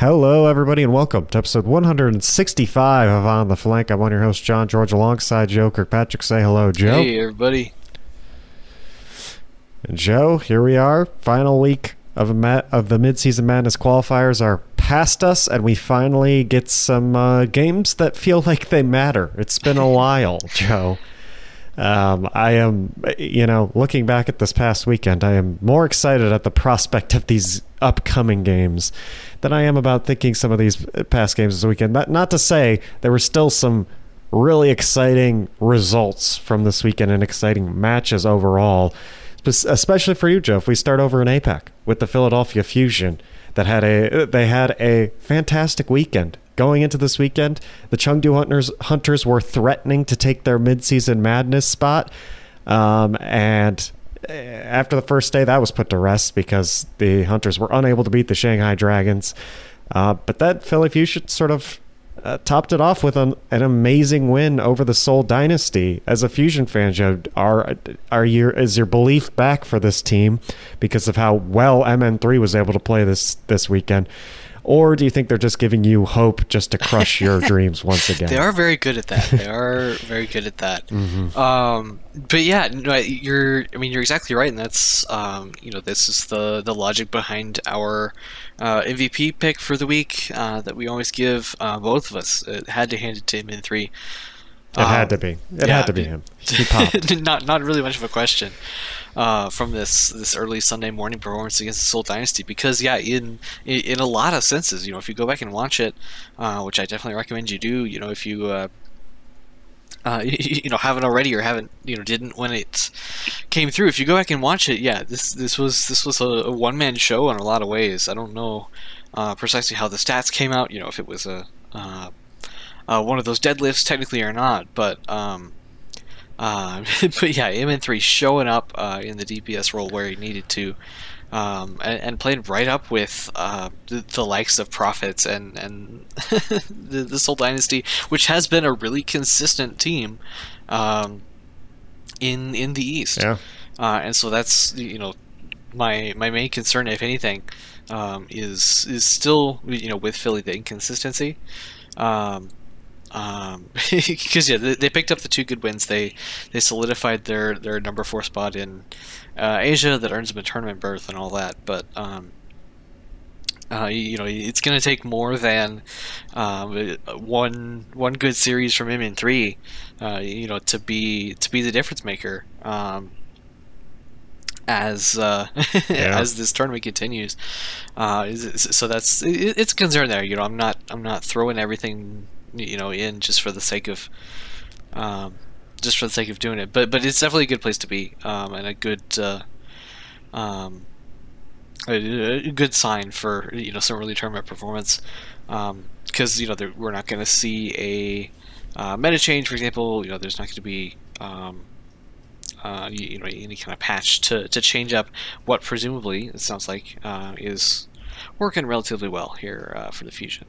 Hello, everybody, and welcome to episode 165 of On the Flank. I'm on your host, John George, alongside Joe Kirkpatrick. Say hello, Joe. Hey, everybody. And Joe, here we are. Final week of, a ma- of the midseason madness qualifiers are past us, and we finally get some uh, games that feel like they matter. It's been a while, Joe. Um, I am, you know, looking back at this past weekend, I am more excited at the prospect of these upcoming games than I am about thinking some of these past games this weekend. Not, not to say there were still some really exciting results from this weekend and exciting matches overall, especially for you, Joe. If we start over in APAC with the Philadelphia Fusion, that had a they had a fantastic weekend going into this weekend, the Chengdu Hunters Hunters were threatening to take their midseason madness spot, um, and eh, after the first day, that was put to rest because the Hunters were unable to beat the Shanghai Dragons. Uh, but that Philly Fusion sort of uh, topped it off with an, an, amazing win over the Seoul Dynasty. As a Fusion fan, Joe, are are your is your belief back for this team because of how well MN3 was able to play this this weekend? Or do you think they're just giving you hope just to crush your dreams once again? They are very good at that. They are very good at that. Mm-hmm. Um, but yeah, you're. I mean, you're exactly right, and that's um, you know this is the the logic behind our uh, MVP pick for the week uh, that we always give uh, both of us. It had to hand it to MN3. It um, had to be. It yeah, had to be him. He popped. not not really much of a question uh, from this this early Sunday morning performance against the Seoul Dynasty because yeah, in in a lot of senses, you know, if you go back and watch it, uh, which I definitely recommend you do, you know, if you uh, uh, you know haven't already or haven't you know didn't when it came through if you go back and watch it yeah this this was this was a, a one man show in a lot of ways I don't know uh, precisely how the stats came out you know if it was a uh, uh, one of those deadlifts technically or not, but um, uh, but yeah, MN3 showing up uh, in the DPS role where he needed to, um, and, and, played right up with uh, the, the, likes of Prophets and and the, the Seoul Dynasty, which has been a really consistent team um, in in the East. Yeah. Uh, and so that's you know my my main concern, if anything, um, is is still you know with Philly the inconsistency. Um, um, because yeah, they, they, picked up the two good wins. They they solidified their their number four spot in uh, Asia that earns them a tournament berth and all that. But um, uh, you, know, it's going to take more than um, one one good series from MN3, uh, you know, to be to be the difference maker. Um, as uh, yeah. as this tournament continues, uh, so that's it's a concern there. You know, I'm not I'm not throwing everything you know in just for the sake of um, just for the sake of doing it. But but it's definitely a good place to be um, and a good uh, um, a, a, good sign for you know some early tournament performance because um, you know we're not going to see a uh, meta change, for example. You know there's not going to be um, uh, you, you, know any kind of patch to, to change up what presumably it sounds like uh, is working relatively well here uh, for the fusion.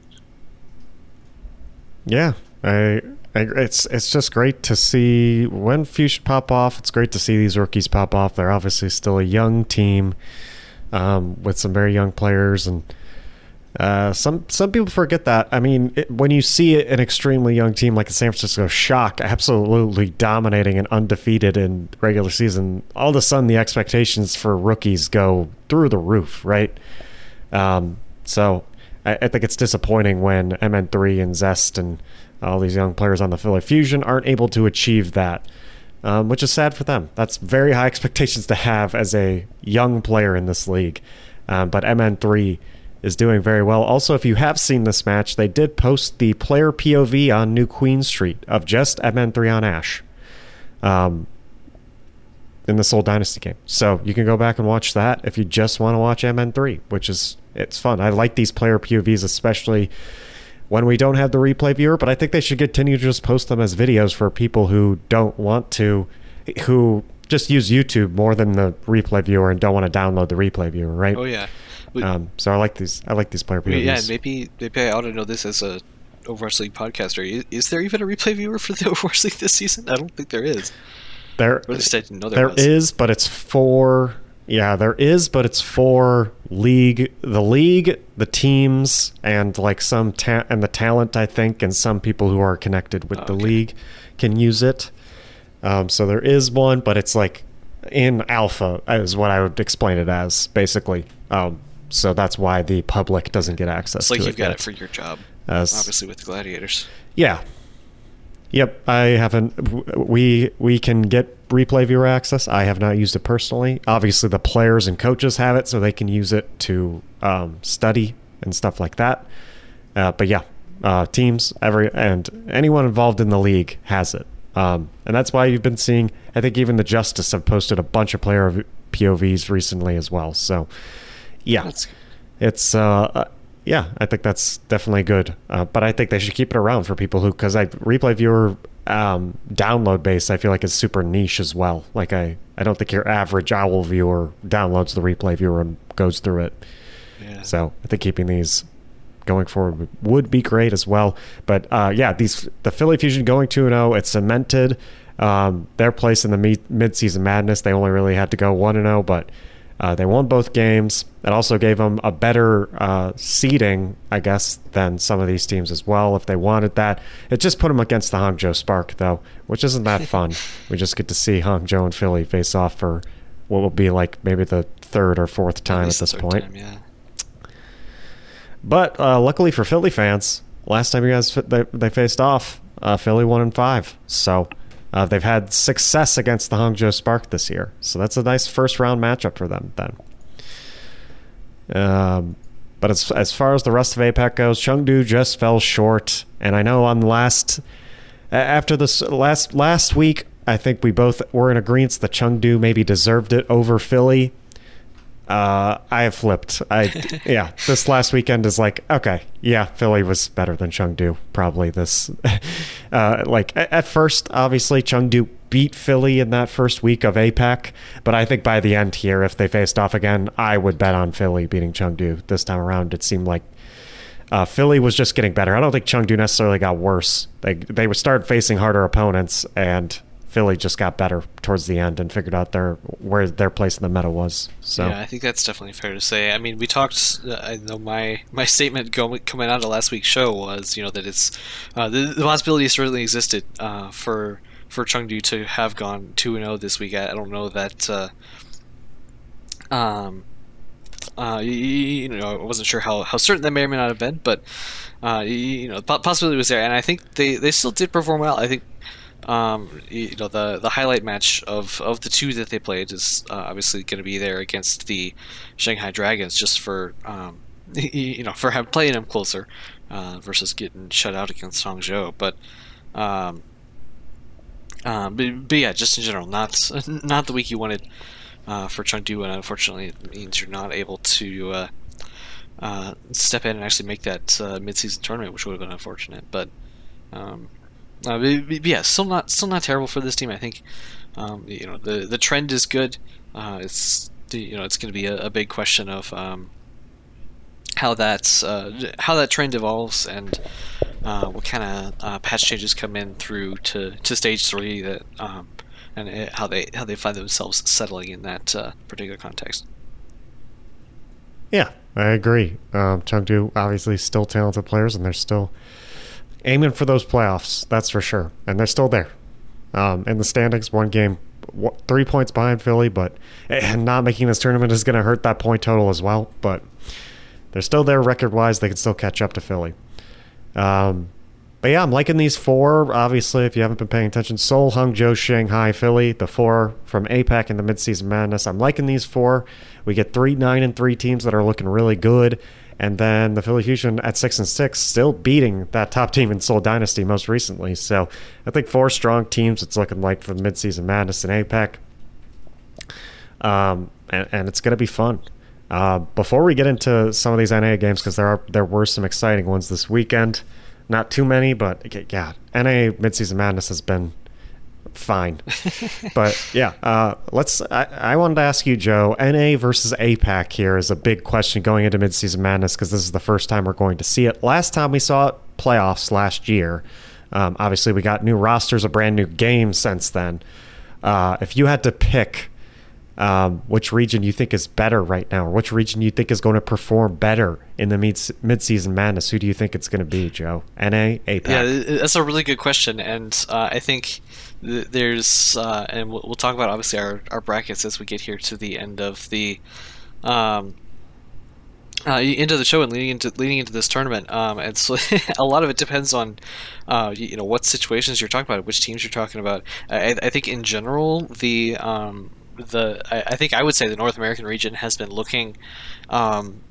Yeah, I, I, it's it's just great to see when Fusion pop off. It's great to see these rookies pop off. They're obviously still a young team um, with some very young players, and uh, some some people forget that. I mean, it, when you see an extremely young team like the San Francisco Shock, absolutely dominating and undefeated in regular season, all of a sudden the expectations for rookies go through the roof, right? Um, so I, I think it's disappointing when MN3 and Zest and all these young players on the Philly Fusion aren't able to achieve that, um, which is sad for them. That's very high expectations to have as a young player in this league. Um, but MN3 is doing very well. Also, if you have seen this match, they did post the player POV on New Queen Street of just MN3 on Ashe. Um, in the Seoul Dynasty game. So you can go back and watch that if you just want to watch MN3, which is it's fun. I like these player POVs, especially when we don't have the replay viewer, but I think they should continue to just post them as videos for people who don't want to, who just use YouTube more than the replay viewer and don't want to download the replay viewer, right? Oh yeah. Um, so I like these. I like these player POVs. Yeah, maybe maybe I ought to know this as a Overwatch League podcaster. Is, is there even a replay viewer for the Overwatch League this season? I don't think there is. There, there, there is, but it's for Yeah, there is, but it's for league, the league, the teams, and like some ta- and the talent. I think, and some people who are connected with the league can use it. Um, so there is one, but it's like in alpha, is what I would explain it as, basically. Um, so that's why the public doesn't get access It's like to you've it got yet. it for your job, As- obviously with the gladiators. Yeah. Yep, I haven't. We we can get replay viewer access. I have not used it personally. Obviously, the players and coaches have it, so they can use it to um, study and stuff like that. Uh, but yeah, uh, teams, every and anyone involved in the league has it, um, and that's why you've been seeing. I think even the Justice have posted a bunch of player POVs recently as well. So yeah, That's it's uh, uh yeah i think that's definitely good. Uh, but i think they should keep it around for people who because i replay viewer um, download base i feel like is super niche as well. Like i i don't think your average owl viewer downloads the replay viewer and goes through it. Yeah. so i think keeping these going forward would- be great as well. But uh, yeah these the philly fusion going 2-0 it's cemented. Um, their place in the me- mid-season madness. They only really had to go one and zero, but uh, they won both games. It also gave them a better uh, seeding, I guess, than some of these teams as well, if they wanted that. It just put them against the Hangzhou Spark, though, which isn't that fun. we just get to see Hangzhou and Philly face off for what will be like maybe the third or fourth time at, the this point. time, yeah. But uh, luckily for Philly fans, last time you guys they, they faced off, uh, Philly won in five. So uh, they've had success against the Hangzhou Spark this year. So that's a nice first round matchup for them then. Um, but as as far as the rest of APAC goes, Chengdu just fell short. And I know on last after this last last week, I think we both were in agreement that Chengdu maybe deserved it over Philly. Uh, I have flipped. I yeah. This last weekend is like okay, yeah. Philly was better than Chengdu probably. This uh, like at first, obviously Chengdu beat Philly in that first week of APAC, but I think by the end here, if they faced off again, I would bet on Philly beating Chengdu this time around. It seemed like uh, Philly was just getting better. I don't think Chengdu necessarily got worse. They they would start facing harder opponents, and Philly just got better towards the end and figured out their where their place in the meta was. So Yeah, I think that's definitely fair to say. I mean, we talked. Uh, I know my my statement coming out of last week's show was, you know, that it's uh, the, the possibility certainly existed uh, for for Chengdu to have gone two and zero this week. I, I don't know that. Uh, um, uh, you, you know, I wasn't sure how, how certain that may or may not have been, but uh, you, you know, the possibility was there, and I think they, they still did perform well. I think um, you know the the highlight match of, of the two that they played is uh, obviously going to be there against the Shanghai Dragons, just for um, you know for playing them closer uh, versus getting shut out against Hangzhou. But um, um, but, but yeah, just in general, not not the week you wanted uh, for Chengdu, and unfortunately, it means you're not able to uh, uh, step in and actually make that uh, mid-season tournament, which would have been unfortunate. But um, uh, but- but yeah, still not still not terrible for this team. I think um, you know the the trend is good. Uh, it's you know it's going to be a, a big question of um, how that's uh, how that trend evolves and uh, what kind of uh, patch changes come in through to, to stage three that um, and uh, how they how they find themselves settling in that particular context. yeah, I agree. Um, Chengdu obviously still talented players, and they're still aiming for those playoffs. That's for sure, and they're still there. Um, in the standings, one game, three points behind Philly, but and not making this tournament is going to hurt that point total as well. But they're still there record wise. They can still catch up to Philly. Um, but yeah, I'm liking these four. Obviously, if you haven't been paying attention, Seoul, Hangzhou, Shanghai, Philly, the four from APAC in the midseason madness. I'm liking these four. We get three, nine, and three teams that are looking really good. And then the Philly Fusion at six and six, still beating that top team in Seoul Dynasty most recently. So I think four strong teams. It's looking like for the midseason madness in APAC, Um, and, and it's going to be fun. Uh, before we get into some of these NA games, because there are there were some exciting ones this weekend. Not too many, but yeah, NA midseason madness has been fine. but yeah, uh, let's. I, I wanted to ask you, Joe. NA versus APAC here is a big question going into midseason madness because this is the first time we're going to see it. Last time we saw it, playoffs last year. Um, obviously, we got new rosters, a brand new game since then. Uh, if you had to pick um, which region you think is better right now, or which region you think is going to perform better in the mid mid-season madness? Who do you think it's going to be, Joe? NA, APAC? Yeah, that's a really good question, and uh, I think th- there's, uh, and we'll, we'll, talk about obviously our, our brackets as we get here to the end of the, um, uh, into the show and leading into leading into this tournament. Um, and so a lot of it depends on, uh, you, you, know, what situations you're talking about, which teams you're talking about. I, I think in general the um, the I, I, think I would say the North American region has been looking um,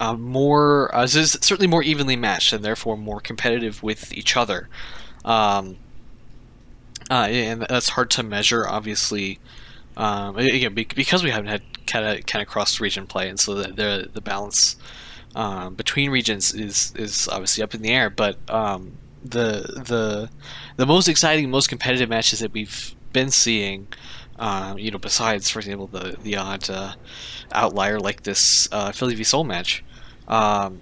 uh, more uh, certainly more evenly matched and therefore more competitive with each other. Um, uh, and that's hard to measure, obviously. Um, again, because we haven't had kind of kind of cross region play, and so the the, the balance um, between regions is is obviously up in the air. But um, the the the most exciting, most competitive matches that we've been seeing uh, you know, besides, for example, the the odd uh, outlier like this uh, Philly v Seoul match, um,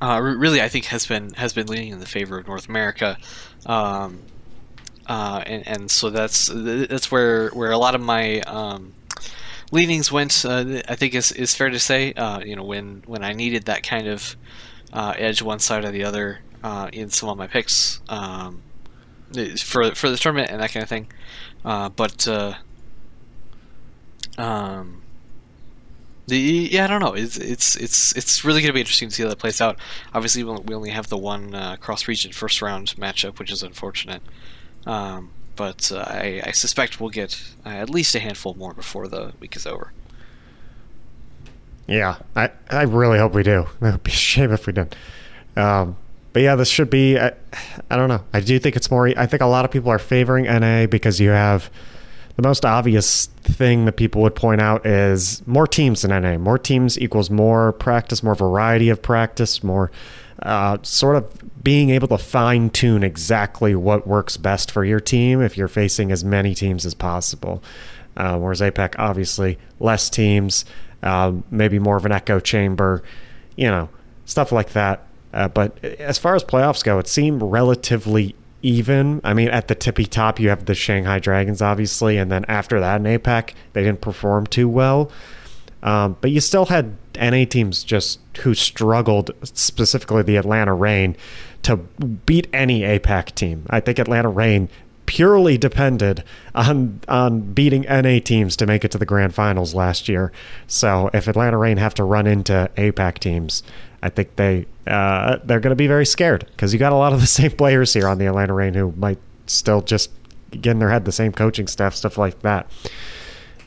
uh, really I think has been has been leaning in the favor of North America, um, uh, and and so that's that's where where a lot of my um, leanings went. Uh, I think is is fair to say. you know, when when I needed that kind of edge one side or the other in some of my picks. Um, for for the tournament and that kind of thing. Uh, but uh, um, the yeah, I don't know. It's it's it's it's really to be interesting to see how that plays out. Obviously, we only have the one uh, cross region first round matchup, which is unfortunate. Um, but uh, I, I, suspect we'll get uh, at least a handful more before the week is over. Yeah, I I really hope we do. It would be a shame if we didn't. Um, but yeah, this should be. I, I, don't know. I do think it's more. I think a lot of people are favoring NA because you have the most obvious thing that people would point out is more teams in NA. More teams equals more practice, more variety of practice, more uh, sort of being able to fine tune exactly what works best for your team if you're facing as many teams as possible. Uh, whereas APAC, obviously, less teams, um, maybe more of an echo chamber, you know, stuff like that uh, but as far as playoffs go, it seemed relatively even. I mean, at the tippy top, you have the Shanghai Dragons, obviously, and then after that in APAC, they didn't perform too well. Um, but you still had NA teams just who struggled, specifically the Atlanta Reign, to beat any APAC team. I think Atlanta Reign purely depended on on beating NA teams to make it to the grand finals last year. So if Atlanta Reign have to run into APAC teams, I think they uh, they're going to be very scared because you got a lot of the same players here on the Atlanta Reign who might still just get in their head the same coaching staff, stuff like that.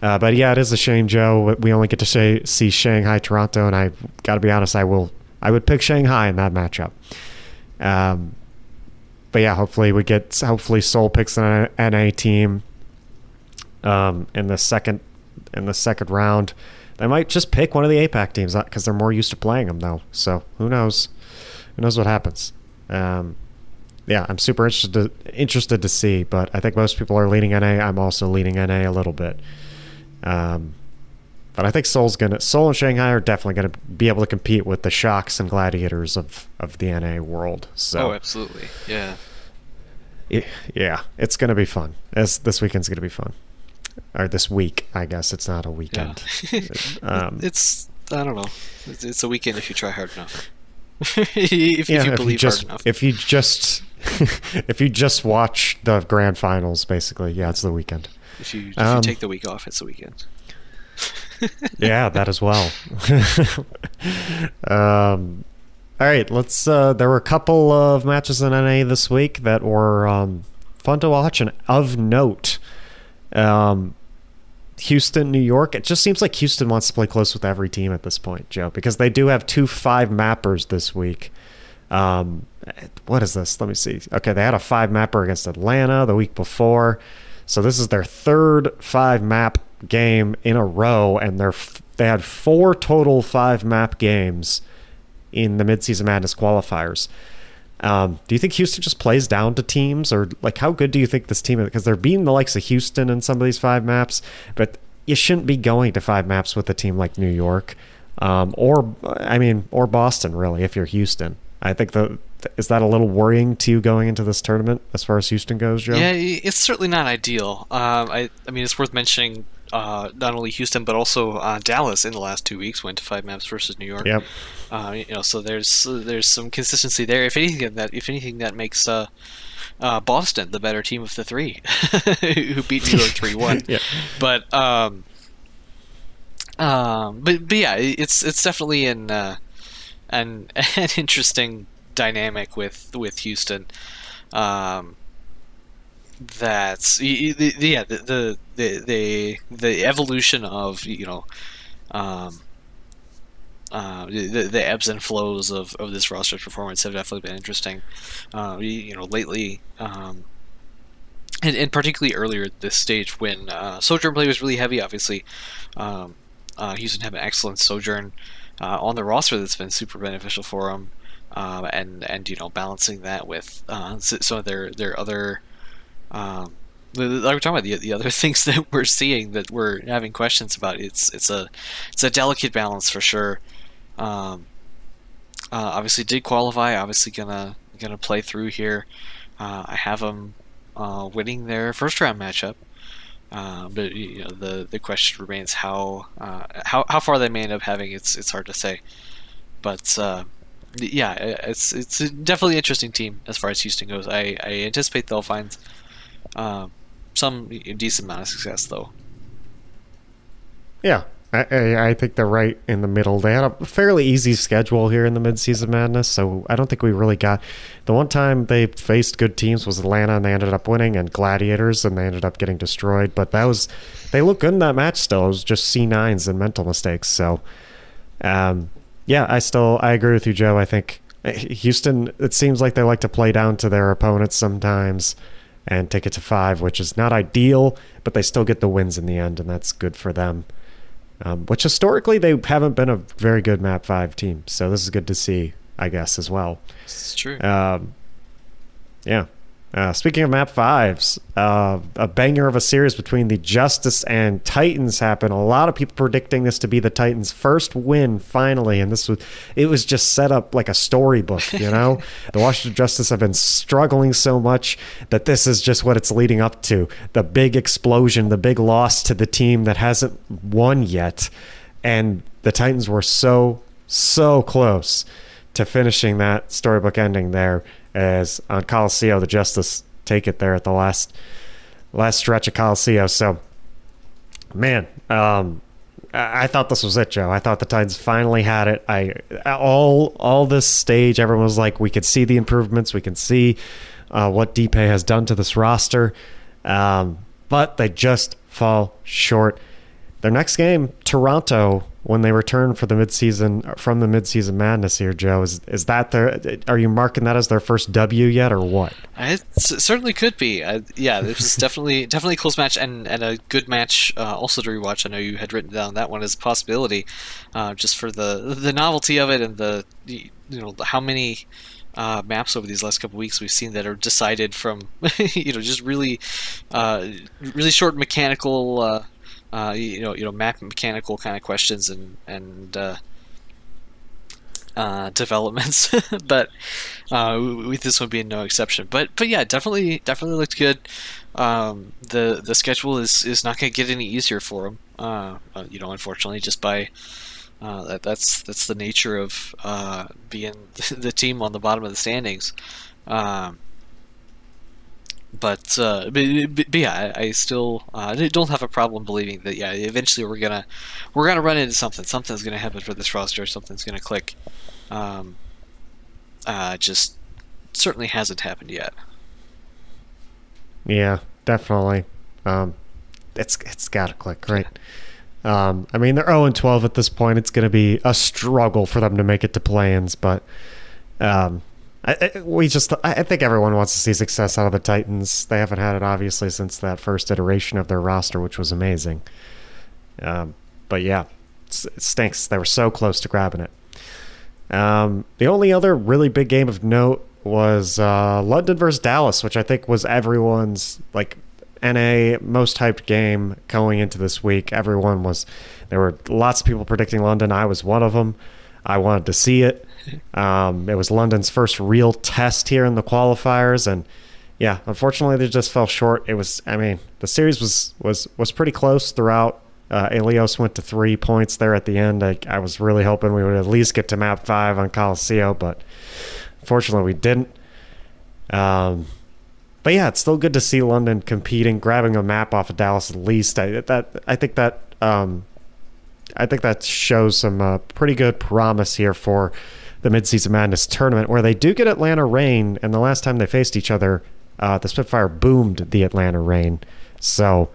Uh, but yeah, it is a shame, Joe. We only get to say, see Shanghai, Toronto, and I got to be honest, I will I would pick Shanghai in that matchup. Um, but yeah, hopefully we get hopefully Seoul picks an NA team um, in the second in the second round. They might just pick one of the APAC teams because they're more used to playing them, though. So who knows? Who knows what happens? Um, yeah, I'm super interested to, interested to see, but I think most people are leaning NA. I'm also leaning NA a little bit. Um, but I think Seoul's gonna Seoul and Shanghai are definitely gonna be able to compete with the shocks and gladiators of of the NA world. So oh, absolutely, yeah, yeah, it's gonna be fun. This this weekend's gonna be fun or this week. I guess it's not a weekend. Yeah. um, it's I don't know. It's, it's, a weekend if you try hard enough. if, yeah, if, you believe you just, hard enough. If you just if you just watch the grand finals, basically, yeah, it's the weekend. If you if um, you take the week off, it's the weekend. yeah, that as well. um, all right, let's. Uh, there were a couple of matches in NA this week that were um, fun to watch and of note. Um, Houston, New York. It just seems like Houston wants to play close with every team at this point, Joe, because they do have two five mappers this week. Um, what is this? Let me see. Okay, they had a five mapper against Atlanta the week before. So this is their third five map game in a row, and they're they had four total five map games in the midseason madness qualifiers. Um, do you think Houston just plays down to teams, or like how good do you think this team is? Because they're beating the likes of Houston in some of these five maps, but you shouldn't be going to five maps with a team like New York, um, or I mean, or Boston really. If you're Houston, I think the is that a little worrying to you going into this tournament as far as Houston goes, Joe? Yeah, it's certainly not ideal. Um, I I mean, it's worth mentioning uh, not only Houston but also uh, Dallas in the last two weeks went to five maps versus New York. Yep. Uh, you know, so there's there's some consistency there. If anything, that if anything that makes uh, uh, Boston the better team of the three who beat New York three one. Yeah. But um, um, but but yeah, it's it's definitely an uh, an an interesting dynamic with with Houston. Um, that's yeah the, the the the evolution of you know um uh, the, the ebbs and flows of, of this roster's performance have definitely been interesting. Uh, you, know, lately, um, and, and particularly earlier at this stage when uh, Sojourn play was really heavy. Obviously, um, uh, Houston have an excellent Sojourn uh, on the roster that's been super beneficial for them, uh, and and you know balancing that with uh, some of their their other. Um, like we're talking about the, the other things that we're seeing that we're having questions about. It's it's a it's a delicate balance for sure. Um, uh, obviously did qualify. Obviously gonna gonna play through here. Uh, I have them uh, winning their first round matchup. Uh, but you know the the question remains how uh, how how far they may end up having. It's it's hard to say. But uh, yeah, it's it's definitely an interesting team as far as Houston goes. I, I anticipate they'll find um, some decent amount of success though. Yeah, I, I, think they're right in the middle. They had a fairly easy schedule here in the midseason madness, so I don't think we really got. The one time they faced good teams was Atlanta, and they ended up winning, and Gladiators, and they ended up getting destroyed. But that was they looked good in that match. Still, it was just C nines and mental mistakes. So, um, yeah, I still I agree with you, Joe. I think Houston. It seems like they like to play down to their opponents sometimes and take it to five, which is not ideal, but they still get the wins in the end, and that's good for them. Um, which historically they haven't been a very good map five team, so this is good to see, I guess, as well. It's true. Um, yeah. Uh, speaking of map fives, uh, a banger of a series between the Justice and Titans happened. A lot of people predicting this to be the Titans' first win finally, and this was it was just set up like a storybook. You know, the Washington Justice have been struggling so much that this is just what it's leading up to: the big explosion, the big loss to the team that hasn't won yet, and the Titans were so so close to finishing that storybook ending there as on Colosseo the Justice take it there at the last last stretch of Colosseo. So man, um I thought this was it, Joe. I thought the Titans finally had it. I all all this stage, everyone was like, we could see the improvements, we can see uh, what Deep has done to this roster, um, but they just fall short. Their next game, Toronto, when they return for the midseason from the midseason madness here, Joe, is is that their? Are you marking that as their first W yet, or what? It certainly could be. Uh, yeah, this is definitely definitely a close match and, and a good match uh, also to rewatch. I know you had written down that one as a possibility, uh, just for the the novelty of it and the you know how many uh, maps over these last couple weeks we've seen that are decided from you know just really uh, really short mechanical uh, uh, you know you know map mechanical kind of questions and and uh, uh, developments, but uh, with this one being no exception. But but yeah, definitely definitely looked good. Um, the the schedule is, is not going to get any easier for them. Uh, uh, you know, unfortunately, just by uh, that, that's that's the nature of uh, being the team on the bottom of the standings. Um, but, uh, but, but, yeah, I, I still uh, don't have a problem believing that yeah, eventually we're gonna we're gonna run into something. Something's gonna happen for this roster. Something's gonna click. Um, uh, just certainly hasn't happened yet. Yeah, definitely. Um, it's it's got to click, right? Um, I mean, they're 0 and 12 at this point. It's to be a struggle for them to make it to play-ins, but um, I, I, we just I think everyone wants to see success out of the Titans. They haven't had it obviously since that first iteration of their roster, which was amazing. Um, but yeah, it stinks. They were so close to grabbing it. Um, the only other really big game of note was uh, London versus Dallas, which I think was everyone's like NA most hyped game going into this week. Everyone was there were lots of people predicting London. I was one of them. I wanted to see it. Um, it was London's first real test here in the qualifiers, and yeah, unfortunately they just fell short. It was, I mean, the series was was was pretty close throughout Uh, Ilios went to three points there at the end. I, I was really hoping we would at least get to map five on Colosseo, but fortunately we didn't. Um, but yeah, it's still good to see London competing, grabbing a map off of Dallas at least. I that I think that um, I think that shows some uh, pretty good promise here for the midseason madness tournament, where they do get Atlanta Reign. and the last time they faced each other, uh, the Spitfire boomed the Atlanta Reign. So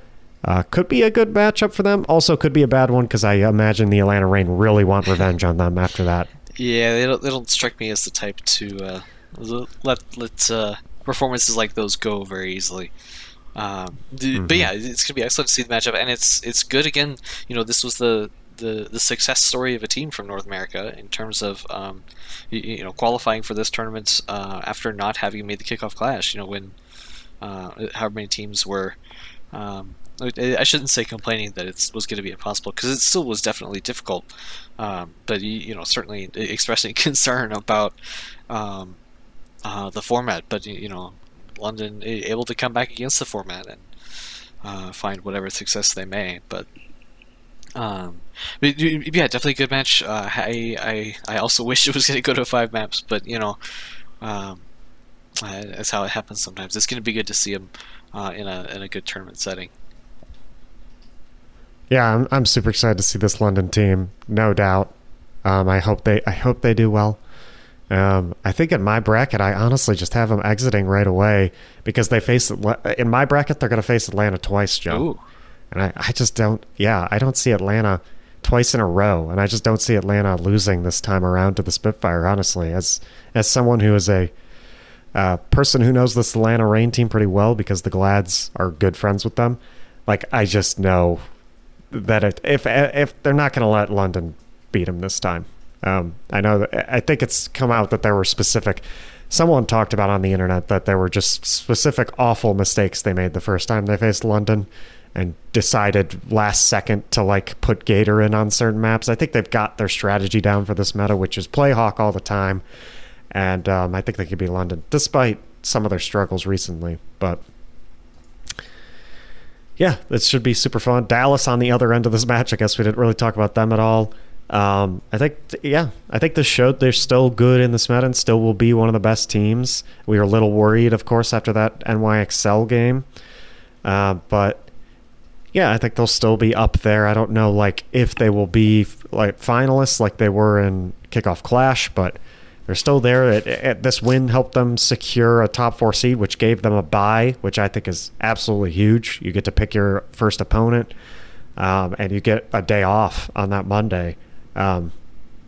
uh, could be a good matchup for them. Also, could be a bad one because I imagine the Atlanta Reign really want revenge on them after that. Yeah, they don't, they don't strike me as the type to uh, let let uh, performances like those go very easily. Um, mm-hmm. But yeah, it's gonna be excellent to see the matchup, and it's it's good again. You know, this was the the, the success story of a team from North America in terms of um, you, you, know qualifying for this tournament uh, after not having made the kickoff clash. You know when uh, however many teams were. Um, I shouldn't say complaining that it was going to be impossible because it still was definitely difficult. Um, but you know certainly expressing concern about um, uh, the format. But you know London able to come back against the format and uh, find whatever success they may. But um, yeah, definitely a good match. Uh, I, I I also wish it was going to go to five maps, but you know, um, uh, that's how it happens sometimes. It's going to be good to see them uh, in a in a good tournament setting. Yeah, I'm I'm super excited to see this London team, no doubt. Um, I hope they I hope they do well. Um, I think in my bracket, I honestly just have them exiting right away because they face in my bracket they're going to face Atlanta twice, Joe. Ooh. And I, I just don't, yeah, I don't see Atlanta twice in a row, and I just don't see Atlanta losing this time around to the Spitfire. Honestly, as as someone who is a uh, person who knows this Atlanta Reign team pretty well because the Glads are good friends with them, like I just know that it, if if they're not going to let London beat them this time. Um, I know. I think it's come out that there were specific. Someone talked about on the internet that there were just specific awful mistakes they made the first time they faced London and decided last second to like put Gator in on certain maps. I think they've got their strategy down for this meta, which is play Hawk all the time, and um, I think they could be London despite some of their struggles recently. But yeah, it should be super fun. Dallas on the other end of this match. I guess we didn't really talk about them at all. Um, I think, yeah, I think this showed they're still good in this meta and still will be one of the best teams. We were a little worried, of course, after that NYXL game, uh, but yeah, I think they'll still be up there. I don't know like if they will be like finalists like they were in Kickoff Clash, but they're still there. It, it, this win helped them secure a top four seed, which gave them a bye, which I think is absolutely huge. You get to pick your first opponent, um, and you get a day off on that Monday, um,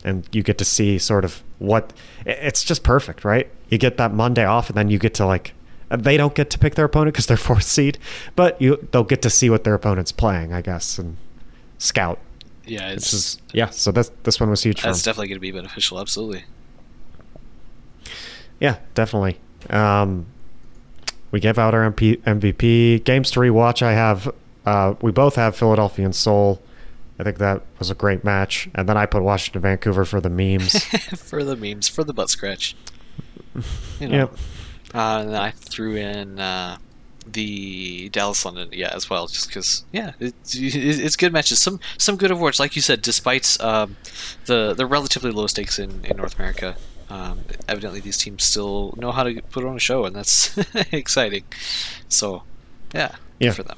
and you get to see sort of what. It's just perfect, right? You get that Monday off, and then you get to like they don't get to pick their opponent because they're fourth seed, but you they'll get to see what their opponent's playing, I guess, and scout. Yeah, it's is, yeah. So this this one was huge. That's definitely going to be beneficial. Absolutely. Yeah, definitely. Um, we gave out our MP, MVP games to rewatch. I have. Uh, we both have Philadelphia and Seoul. I think that was a great match. And then I put Washington Vancouver for the memes. for the memes, for the butt scratch. You know. Yep. Uh, and then I threw in uh, the Dallas London, yeah, as well, just because, yeah, it's, it's good matches. Some some good awards, like you said, despite um, the the relatively low stakes in, in North America. Um, evidently, these teams still know how to put on a show, and that's exciting. So, yeah, yeah, for them.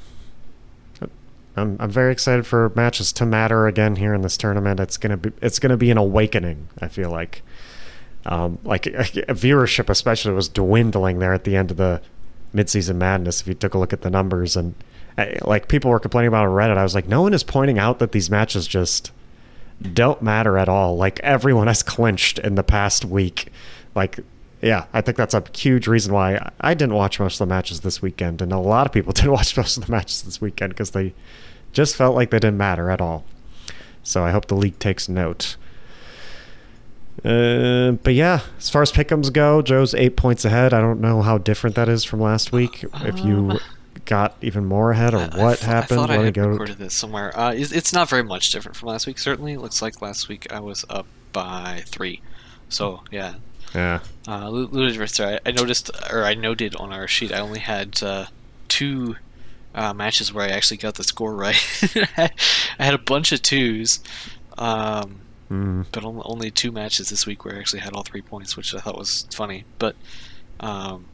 I'm I'm very excited for matches to matter again here in this tournament. It's gonna be it's gonna be an awakening. I feel like um, like viewership especially was dwindling there at the end of the midseason madness if you took a look at the numbers. And eh, like people were complaining about on reddit. I was like no one is pointing out that these matches just don't matter at all. Like everyone has clinched in the past week. Like yeah i think that's a huge reason why i didn't watch most of the matches this weekend. And a lot of people didn't watch most of the matches this weekend because they just felt like they didn't matter at all. So i hope the league takes note uh, but yeah, as far as pickums go, Joe's eight points ahead. I don't know how different that is from last week. If you got even more ahead, or I, what I happened? I thought I had go... recorded this somewhere. Uh, it's, it's, not very much different from last week. Certainly, it looks like last week I was up by three. So yeah. Yeah. Uh, I, I noticed, or I noted on our sheet, I only had uh, two uh, matches where I actually got the score right. I had a bunch of twos, um, Mm. but only two matches this week where I actually had all three points, which I thought was funny. But, um,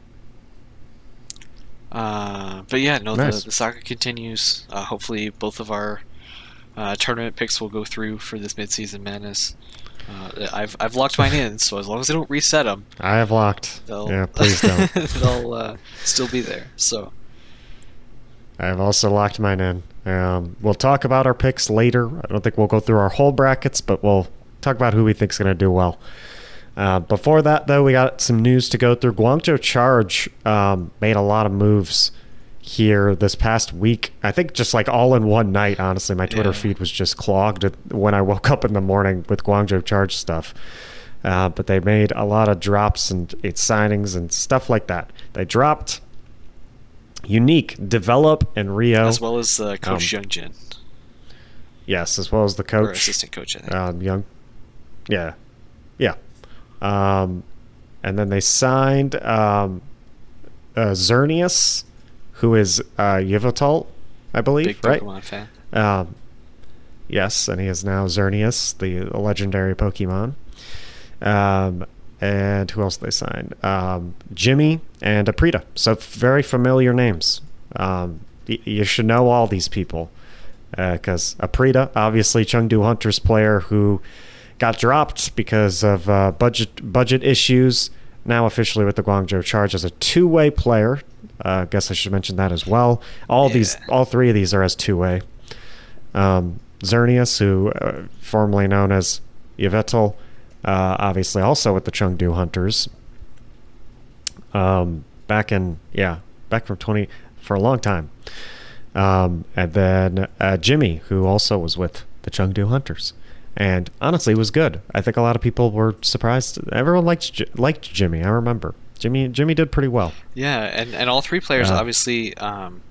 uh, but yeah, no, Nice. the, the saga continues. Uh, hopefully, both of our uh, tournament picks will go through for this midseason madness. Uh, I've I've locked mine in, so as long as they don't reset them, I have locked. Yeah, please don't. they'll uh, still be there. So I've also locked mine in. Um, we'll talk about our picks later. I don't think we'll go through our whole brackets, but we'll talk about who we think's going to do well. Uh, before that, though, we got some news to go through. Guangzhou Charge um, made a lot of moves here this past week. I think just like all in one night, honestly. My Twitter Yeah. feed was just clogged when I woke up in the morning with Guangzhou Charge stuff. Uh, but they made a lot of drops and it's signings and stuff like that. They dropped Unique, Develop, and Rio. as well as uh, Coach Um, Youngjin Yes, as well as the or coach. assistant coach, I think. Um, young. Yeah. Yeah. Um, and then they signed um, uh, Xerneas, who is uh, Yveltal, I believe, Big right? Pokemon fan. Um, yes, and he is now Xerneas, the legendary Pokemon. Um, and who else they signed? Um, Jimmy and Aprita. So very familiar names. Um, y- you should know all these people because Aprita, obviously Chengdu Hunters player who got dropped because of uh, budget budget issues. Now officially with the Guangzhou Charge as a two-way player. Uh, I guess I should mention that as well. All these, all three of these are as two-way. Um, Xerneas, who uh, formerly known as Yveltal, uh, obviously also with the Chengdu Hunters. Um, back in yeah, back from twenty for a long time. Um, and then uh, Jimmy, who also was with the Chengdu Hunters, and honestly was good. I think a lot of people were surprised. Everyone liked liked Jimmy. I remember Jimmy. Jimmy did pretty well. Yeah, and, and all three players Uh, obviously, um,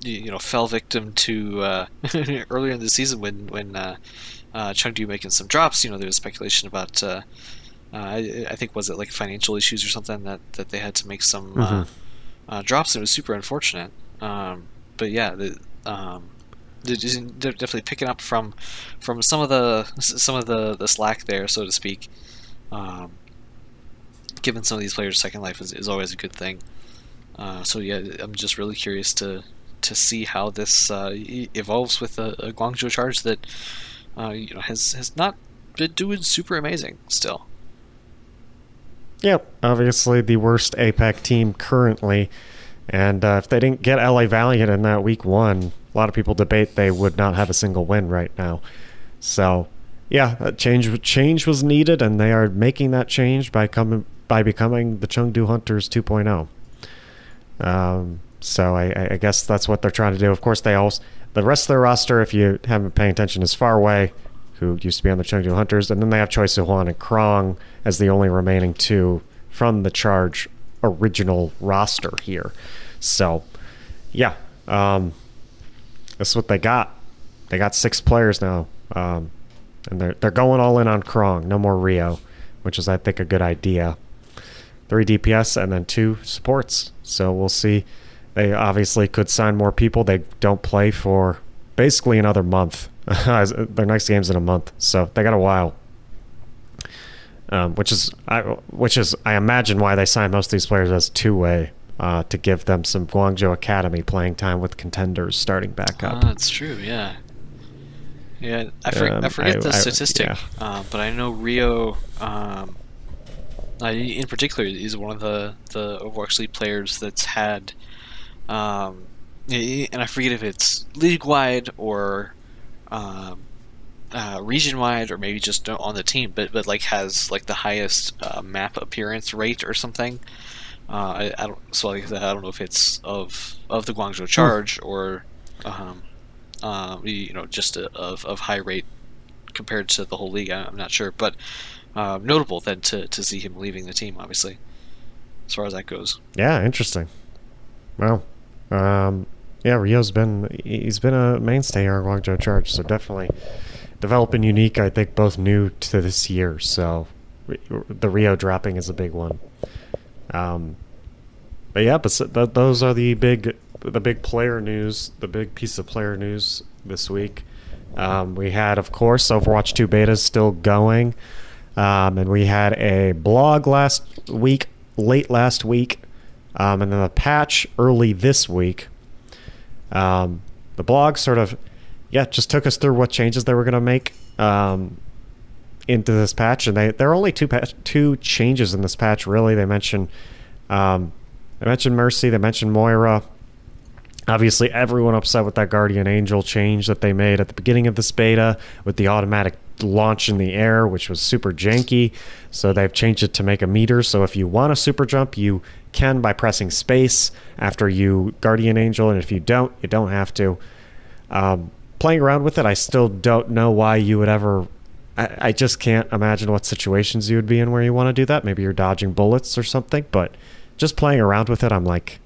you, you know, fell victim to uh, earlier in the season when when uh, Chengdu making some drops. You know, there was speculation about. Uh, uh, I, I think was it like financial issues or something that, that they had to make some uh, Mhm. uh, drops. And it was super unfortunate. Um, but yeah, the, um, they're they're definitely picking up from from some of the some of the, the slack there, so to speak. Um, giving some of these players second life is, is always a good thing. Uh, so yeah, I'm just really curious to to see how this evolves with a, a Guangzhou charge that uh, you know has has not been doing super amazing still. Yep, obviously the worst APAC team currently. And uh, if they didn't get LA Valiant in that week one, a lot of people debate they would not have a single win right now. So, yeah, change change was needed, and they are making that change by coming by becoming the Chengdu Hunters 2.0. Um, so I, I- guess that's what they're trying to do. Of course, they also the rest of their roster, if you haven't been paying attention, is Farway, who used to be on the Chengdu Hunters, and then they have Choi Suhwan and Krong as the only remaining two from the Charge original roster here. So, yeah, um, that's what they got. They got six players now, um, and they're they're going all in on Krong. No more Rio, which is I think a good idea. Three DPS and then two supports. So we'll see. They obviously could sign more people. They don't play for basically another month. Their next game's in a month, so they got a while. Um, which is I, which is I imagine why they signed most of these players as two way uh, to give them some Guangzhou Academy playing time with contenders starting back up. Ah, that's true. Yeah. Yeah, I, for, Um, I forget I- the I- statistic, yeah. uh, but I know Rio, um, uh, in particular, is one of the the Overwatch League players that's had, um, and I forget if it's league wide or um, uh, region wide or maybe just on the team, but but like has like the highest uh, map appearance rate or something. Uh, I, I don't so like I don't know if it's of of the Guangzhou Charge or um, uh, you know just a, of of high rate compared to the whole league. I- I'm not sure, but uh, notable then to to see him leaving the team, obviously, as far as that goes. Yeah, interesting. Well, um, yeah, Rio's been he's been a mainstay here in Guangzhou Charge, so definitely developing unique. I think both new to this year, so the Rio dropping is a big one. Um, but yeah, but th- those are the big the big player news, the big piece of player news this week. Um, we had, of course, Overwatch 2 beta still going. Um, and we had a blog last week, late last week, um, and then the patch early this week. Um, the blog sort of, yeah, just took us through what changes they were going to make um, into this patch, and they there are only two two changes in this patch. Really, they mentioned um, they mentioned Mercy, they mentioned Moira. Obviously, everyone upset with that Guardian Angel change that they made at the beginning of this beta with the automatic launch in the air, which was super janky. So they've changed it to make a meter. So if you want a super jump, you can by pressing space after you Guardian Angel, and if you don't, you don't have to. Um, playing around with it, I still don't know why you would ever. I, I just can't imagine what situations you would be in where you want to do that. Maybe you're dodging bullets or something, but just playing around with it, I'm like,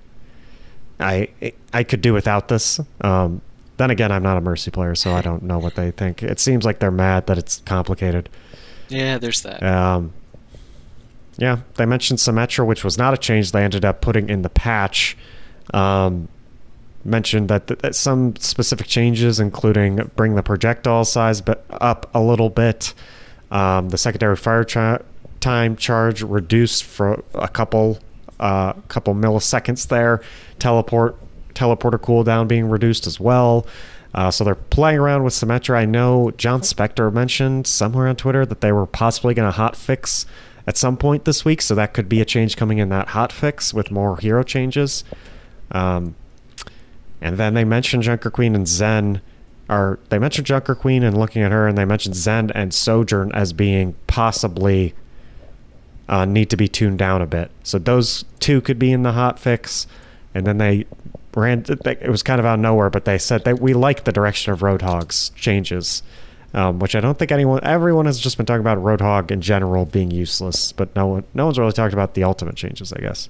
I I could do without this. Um, then again, I'm not a Mercy player, so I don't know what they think. It seems like they're mad that it's complicated. Yeah, there's that. Um, yeah, they mentioned Symmetra, which was not a change they ended up putting in the patch. Um, mentioned that, th- that some specific changes, including bring the projectile size up a little bit, um, the secondary fire cha- time charge reduced for a couple a uh, couple milliseconds there. Teleport teleporter cooldown being reduced as well. Uh, so they're playing around with Symmetra. I know Jon Spector mentioned somewhere on Twitter that they were possibly going to hot fix at some point this week. So that could be a change coming in that hot fix with more hero changes. Um, and then they mentioned Junker Queen and Zen. Are they mentioned Junker Queen and looking at her, and they mentioned Zen and Sojourn as being possibly uh, need to be tuned down a bit. So those two could be in the hot fix, and then they ran. It was kind of out of nowhere, but they said that we like the direction of Roadhog's changes, um, which I don't think anyone, everyone has just been talking about Roadhog in general being useless, but no one, no one's really talked about the ultimate changes. I guess.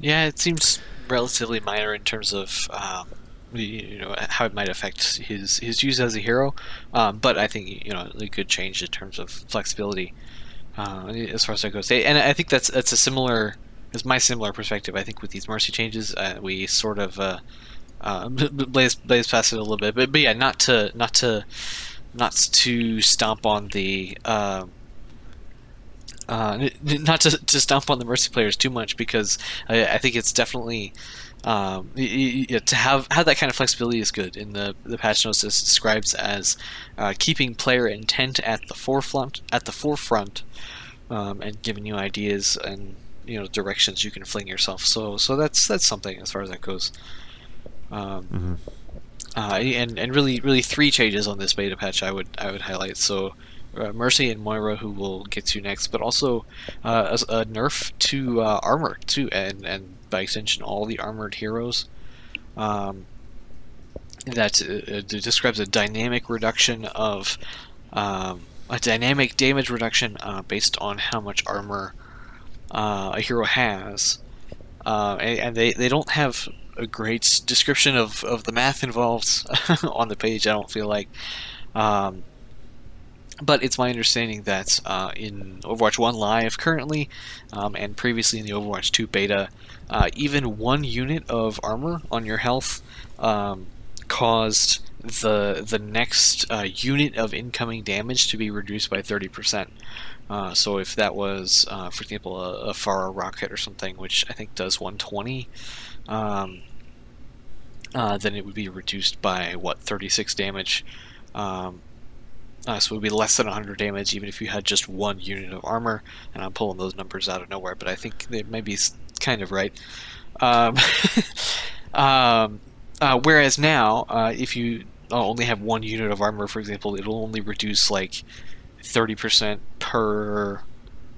Yeah, it seems relatively minor in terms of. Um, you know how it might affect his his use as a hero, um, but I think you know a good change in terms of flexibility uh, as far as that goes. And I think that's that's a similar, is my similar perspective. I think with these mercy changes, uh, we sort of uh, uh, blaze blaze past it a little bit, but, but yeah, not to not to not to stomp on the. Uh, uh, not to, to stomp on the mercy players too much because I, I think it's definitely um, to have have that kind of flexibility is good. In the the patch notes, describes as uh, keeping player intent at the forefront at the forefront um, and giving you ideas and you know directions you can fling yourself. So so that's that's something as far as that goes. Um, mm-hmm. uh, and and really really three changes on this beta patch I would I would highlight. So. Uh, Mercy and Moira, who we'll get to next, but also uh, a, a, nerf to uh, armor too, and and by extension all the armored heroes. Um, that uh, describes a dynamic reduction of um, a dynamic damage reduction uh, based on how much armor uh, a hero has. Uh, and, and, they, they don't have a great description of, of the math involved on the page, I don't feel like. Um, but it's my understanding that uh, in Overwatch 1 Live currently, um, and previously in the Overwatch 2 beta, uh, even one unit of armor on your health um, caused the the next uh, unit of incoming damage to be reduced by 30%. Uh, so if that was, uh, for example, a, a rocket or something, which I think does 120, um, uh, then it would be reduced by what 36 damage. Um, uh, so it would be less than 100 damage even if you had just one unit of armor. And I'm pulling those numbers out of nowhere, but I think they may be kind of right. Um, um, uh, whereas now, uh, if you only have one unit of armor, for example, it'll only reduce like 30% per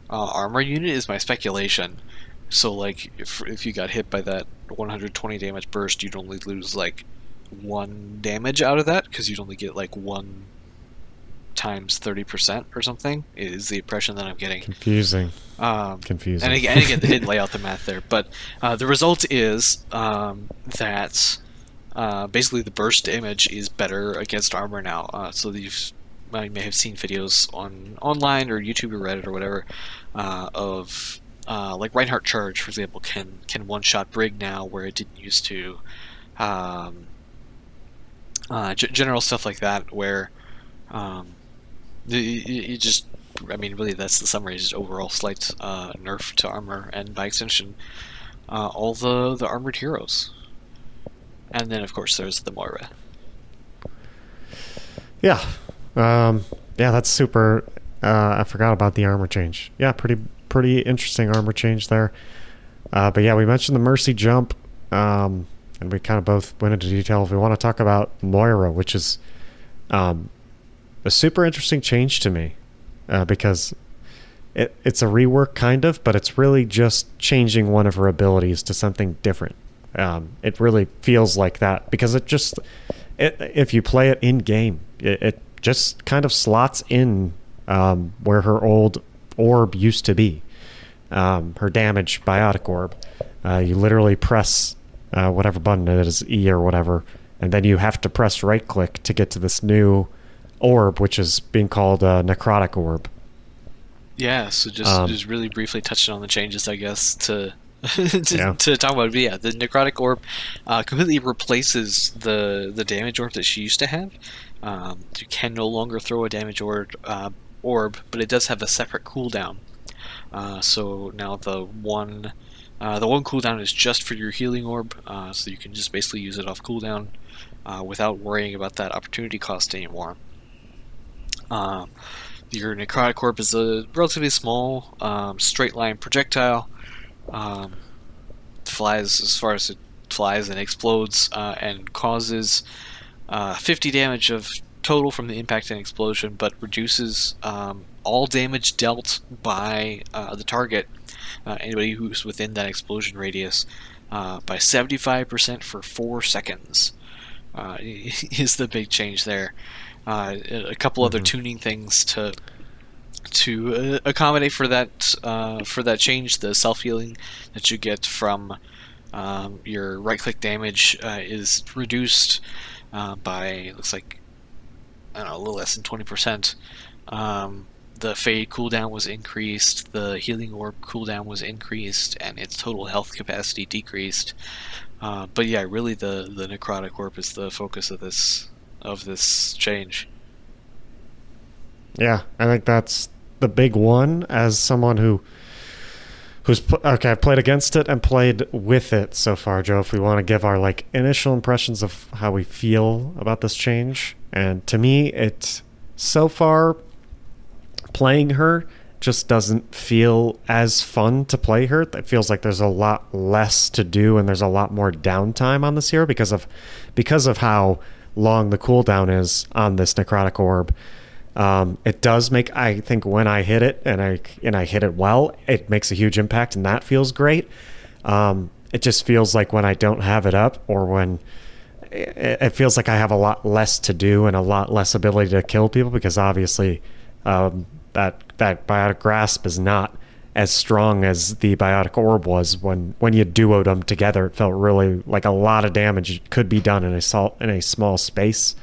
uh, armor unit, is my speculation. So, like, if, if you got hit by that 120 damage burst, you'd only lose like one damage out of that because you'd only get like one times 30% or something is the impression that I'm getting. Confusing. Um, Confusing. And again, and again, they didn't lay out the math there. But uh, the result is um, that uh, basically the burst damage is better against armor now. Uh, so you've well, you may have seen videos on online or YouTube or Reddit or whatever uh, of uh, like Reinhardt Charge, for example, can can one shot Brig now where it didn't used to. um, uh, general stuff like that, where um, you, you just, I mean, really, that's the summary. Just overall slight nerf to armor, and by extension, all the the armored heroes. And then, of course, there's the Moira. Yeah, um, yeah, that's super. Uh, I forgot about the armor change. Yeah, pretty pretty interesting armor change there. Uh, but yeah, we mentioned the Mercy jump, um, and we kind of both went into detail. If we want to talk about Moira, which is um, a super interesting change to me, uh, because it, it's a rework kind of, but it's really just changing one of her abilities to something different. Um, it really feels like that because it just, it, if you play it in game, it, it just kind of slots in um, where her old orb used to be. Um, her damage biotic orb. Uh, you literally press uh, whatever button it is, E or whatever, and then you have to press right click to get to this new orb, which is being called a necrotic orb. Yeah, so just Um, just really briefly touching on the changes, I guess, to to, Yeah. to talk about. But yeah, the necrotic orb uh, completely replaces the the damage orb that she used to have. Um, you can no longer throw a damage orb, uh, orb, but it does have a separate cooldown. Uh, so now the one uh, the one cooldown is just for your healing orb, uh, so you can just basically use it off cooldown uh, without worrying about that opportunity cost anymore. Your necrotic orb is a relatively small, um, straight line projectile. Um, flies as far as it flies and explodes, uh, and causes uh, 50 damage of total from the impact and explosion, but reduces um, all damage dealt by uh, the target, uh, anybody who's within that explosion radius, uh, by 75% for four seconds. Uh, is the big change there. Uh, a couple other Mhm. tuning things to to uh, accommodate for that uh, for that change. The self healing that you get from um, your right click damage uh, is reduced uh, by looks like I don't know a little less than twenty percent. Um, the fade cooldown was increased, the healing orb cooldown was increased, and its total health capacity decreased. Uh, but yeah, really the the necrotic orb is the focus of this of this change. Yeah, I think that's the big one. As someone who who's okay, I've played against it and played with it so far, Joe. If we want to give our like initial impressions of how we feel about this change, and to me, it so far playing her just doesn't feel as fun to play her. It feels like there's a lot less to do and there's a lot more downtime on this hero because of because of how long the cooldown is on this necrotic orb. Um, it does make I think when I hit it and I and I hit it well, it makes a huge impact and that feels great. Um, it just feels like when I don't have it up or when it, feels like I have a lot less to do and a lot less ability to kill people because obviously um, that that biotic grasp is not as strong as the biotic orb was when when you duoed them together. It felt really like a lot of damage could be done in a sol- in a small space.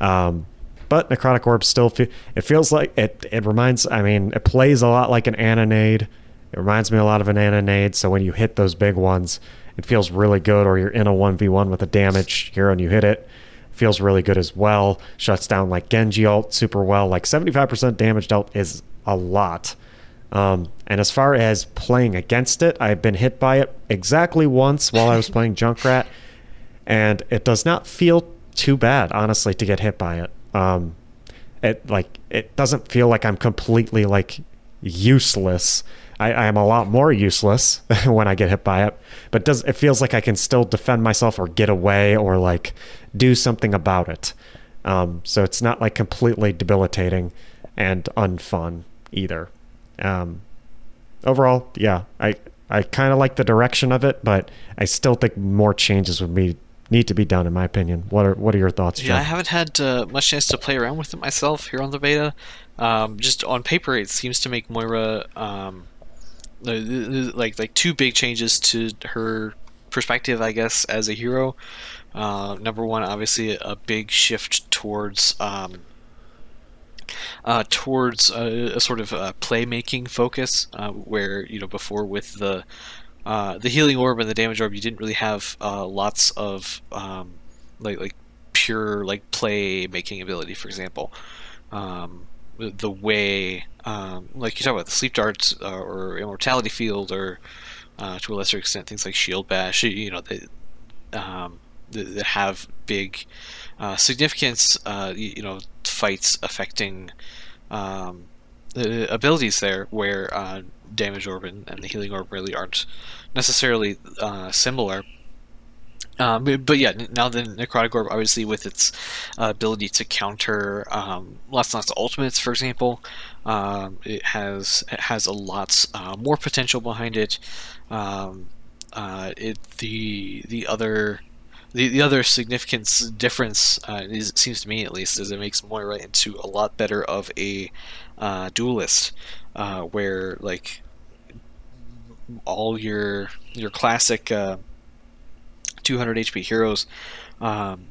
Um, but necrotic orb still fe- it feels like it. It reminds. I mean, it plays a lot like an Ana nade. It reminds me a lot of an Ana nade. So when you hit those big ones, it feels really good. Or you're in a one v one with a damage hero and you hit it, feels really good as well. Shuts down like Genji ult super well. Like 75% damage dealt is a lot. Um, and as far as playing against it, I've been hit by it exactly once while I was playing Junkrat, and it does not feel too bad, honestly, to get hit by it. Um, it like it doesn't feel like I'm completely like useless. I, I am a lot more useless when I get hit by it, but does it feels like I can still defend myself or get away or like do something about it. Um, so it's not like completely debilitating and unfun either. Um, overall, yeah, I I kind of like the direction of it, but I still think more changes would be need to be done, in my opinion. What are what are your thoughts, Yeah, I haven't had uh, much chance to play around with it myself here on the beta. Um, just on paper, it seems to make Moira um, the- the- like like two big changes to her perspective, I guess, as a hero. Uh, number one, obviously, a big shift towards um, uh, towards a, a sort of uh, playmaking focus, uh, where you know before with the uh, the healing orb and the damage orb, you didn't really have uh, lots of um, like like pure like play making ability, for example. Um, the way, um, like you talk about the sleep darts uh, or immortality field, or uh, to a lesser extent things like shield bash, you know, they, um, that have big uh, significance, uh, you know, fights affecting um, the abilities there, where damage orb and, and, the healing orb really aren't necessarily uh, similar. Um, but yeah, now the Necrotic Orb, obviously, with its uh, ability to counter um, lots and lots of ultimates, for example, um, it has it has a lot uh, more potential behind it. Um, uh, it the the other the, the other significant difference uh, is, it seems to me at least is it makes Moira into a lot better of a uh, duelist, uh, where like all your your classic 200 HP heroes, um,